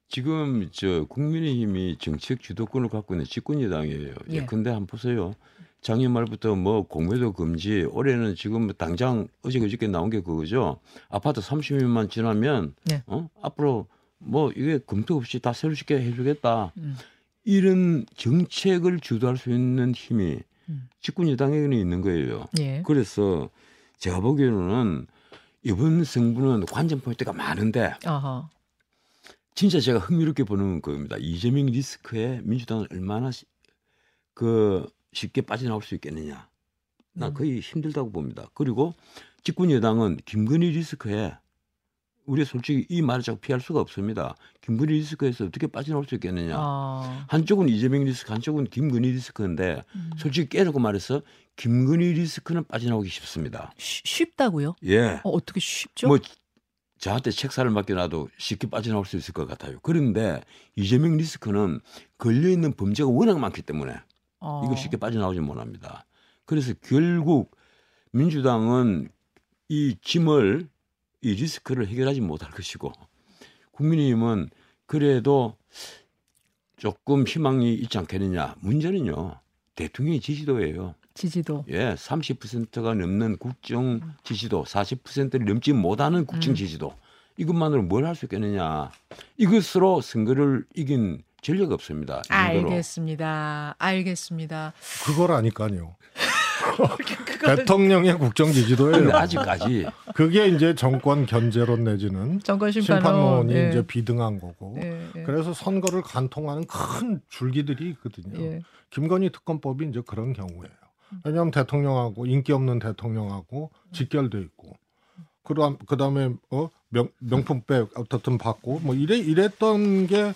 S3: 지금 저 국민의힘이 정책 주도권을 갖고 있는 집권 여당이에요.
S1: 예.
S3: 예. 근데 한번 보세요. 작년 말부터 뭐 공매도 금지, 올해는 지금 당장 어제 그저께 나온 게 그거죠. 아파트 30년만 지나면
S1: 네.
S3: 어? 앞으로 뭐 이게 검토 없이 다 새로 짓게 해주겠다.
S1: 음.
S3: 이런 정책을 주도할 수 있는 힘이
S1: 음.
S3: 집권 여당에는 있는 거예요.
S1: 예.
S3: 그래서 제가 보기에는 이번 승부는 관전 포인트가 많은데
S1: 아하.
S3: 진짜 제가 흥미롭게 보는 겁니다. 이재명 리스크에 민주당은 얼마나 시- 그 쉽게 빠져나올 수 있겠느냐. 나
S1: 음.
S3: 거의 힘들다고 봅니다. 그리고 집권 여당은 김건희 리스크에 우리 솔직히 이 말을 자꾸 피할 수가 없습니다. 김건희 리스크에서 어떻게 빠져나올 수 있겠느냐.
S1: 아.
S3: 한쪽은 이재명 리스크, 한쪽은 김건희 리스크인데
S1: 음.
S3: 솔직히 깨놓고 말해서 김건희 리스크는 빠져나오기 쉽습니다.
S1: 쉬- 쉽다고요?
S3: 예.
S1: 어, 어떻게 쉽죠?
S3: 뭐 저한테 책사를 맡겨놔도 쉽게 빠져나올 수 있을 것 같아요. 그런데 이재명 리스크는 걸려 있는 범죄가 워낙 많기 때문에
S1: 어.
S3: 이거 쉽게 빠져나오지 못합니다. 그래서 결국 민주당은 이 짐을 이 리스크를 해결하지 못할 것이고 국민의힘은 그래도 조금 희망이 있지 않겠느냐. 문제는요. 대통령의 지지도예요.
S1: 지지도.
S3: 예, 30%가 넘는 국정 지지도, 40%를 넘지 못하는 국정
S1: 음.
S3: 지지도. 이것만으로 뭘 할 수 있겠느냐. 이것으로 선거를 이긴 전례가 없습니다.
S1: 알겠습니다. 알겠습니다.
S2: 그거라니까요. 대통령의 국정 지지도예요.
S3: 아직까지
S2: 그게 이제 정권 견제론 내지는
S1: 정권 심판론.
S2: 심판론이
S1: 예.
S2: 이제 비등한 거고.
S1: 예, 예.
S2: 그래서 선거를 간통하는 큰 줄기들이 있거든요.
S1: 예.
S2: 김건희 특검법이 이제 그런 경우예요. 왜냐하면 대통령하고 인기 없는 대통령하고 직결돼 있고, 그다음 그다음에 어 명, 명품백 어떻든 받고 뭐 이래 이랬던 게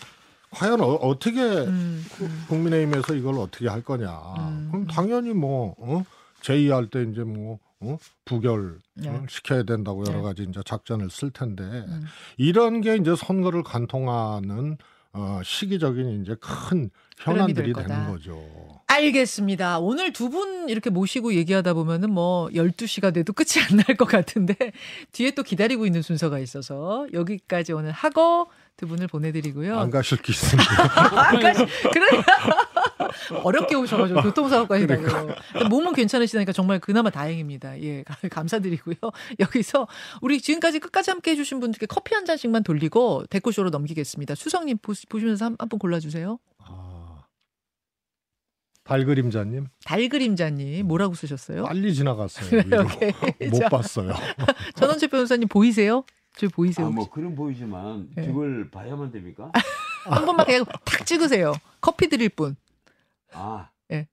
S2: 과연 어, 떻게
S1: 음, 음.
S2: 국민의힘에서 이걸 어떻게 할 거냐?
S1: 음.
S2: 그럼 당연히 뭐 어? 제의할 때 이제 뭐 어? 부결
S1: 네.
S2: 어? 시켜야 된다고 여러
S1: 네.
S2: 가지 이제 작전을 쓸 텐데
S1: 음.
S2: 이런 게 이제 선거를 간통하는 어, 시기적인 이제 큰 현안들이. 되는 거죠.
S1: 알겠습니다. 오늘 두 분 이렇게 모시고 얘기하다 보면은 뭐 12시가 돼도 끝이 안 날 것 같은데 뒤에 또 기다리고 있는 순서가 있어서 여기까지 오늘 하고 두 분을 보내드리고요.
S2: 안 가실 기 있습니다.
S1: 아까 그래 어렵게 오셔가지고 교통사고까지
S2: 그러니까.
S1: 당해요. 몸은 괜찮으시다니까 정말 그나마 다행입니다. 예, 감사드리고요. 여기서 우리 지금까지 끝까지 함께 해주신 분들께 커피 한 잔씩만 돌리고 데코쇼로 넘기겠습니다. 수성님 보, 보시면서 한 분 골라주세요.
S2: 아, 달그림자님
S1: 달그림자님 뭐라고 쓰셨어요?
S2: 빨리 지나갔어요. 못
S1: 자,
S2: 봤어요.
S1: 전원채 변호사님 보이세요? 저 보이세요?
S3: 아, 뭐? 그런 보이지만
S1: 네.
S3: 저걸 봐야만 됩니까?
S1: 한 번만 그냥 탁 찍으세요. 커피 드릴 분.
S3: 아,
S1: 예.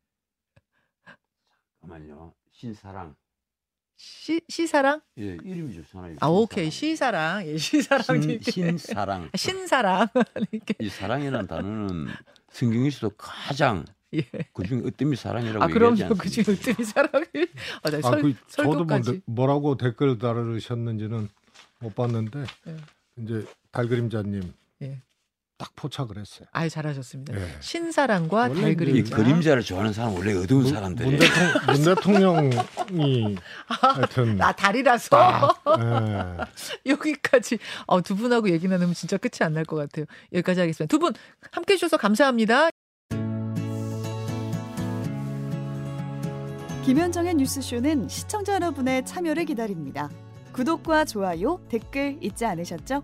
S3: 잠깐만요. 신사랑.
S1: 시, 시사랑?
S3: 예, 이름이 좋잖아요.
S1: 아, 오케이. 시사랑. 예, 시사랑.
S3: 신, 신사랑.
S1: 신사랑. 이렇게.
S3: 이 사랑이라는 단어는 성경에서도 가장
S1: 예.
S3: 그중에 어떤 사랑이라고
S1: 아,
S3: 얘기하지
S1: 그럼요. 그 지금 으뜸이 사랑이. 아, 나
S2: 아,
S1: 설,
S2: 그 저도 뭐,
S1: 설교까지.
S2: 뭐라고 댓글 달으셨는지는 못 봤는데
S1: 예.
S2: 이제 달그림자님
S1: 예.
S2: 딱 포착을 했어요.
S1: 아유, 잘하셨습니다.
S2: 예.
S1: 신사랑과
S2: 원래
S3: 이
S1: 달그림자.
S3: 그림자를 좋아하는 사람 은 원래 어두운
S2: 문,
S3: 사람들이
S2: 문, 대통, 문 대통령 이 하여튼
S1: 나 달이라서
S2: 딱 예.
S1: 여기까지 어, 두 분하고 얘기 나누면 진짜 끝이 안 날 것 같아요. 여기까지 하겠습니다. 두 분 함께 해주셔서 감사합니다.
S4: 김현정의 뉴스쇼는 시청자 여러분의 참여를 기다립니다. 구독과 좋아요, 댓글 잊지 않으셨죠?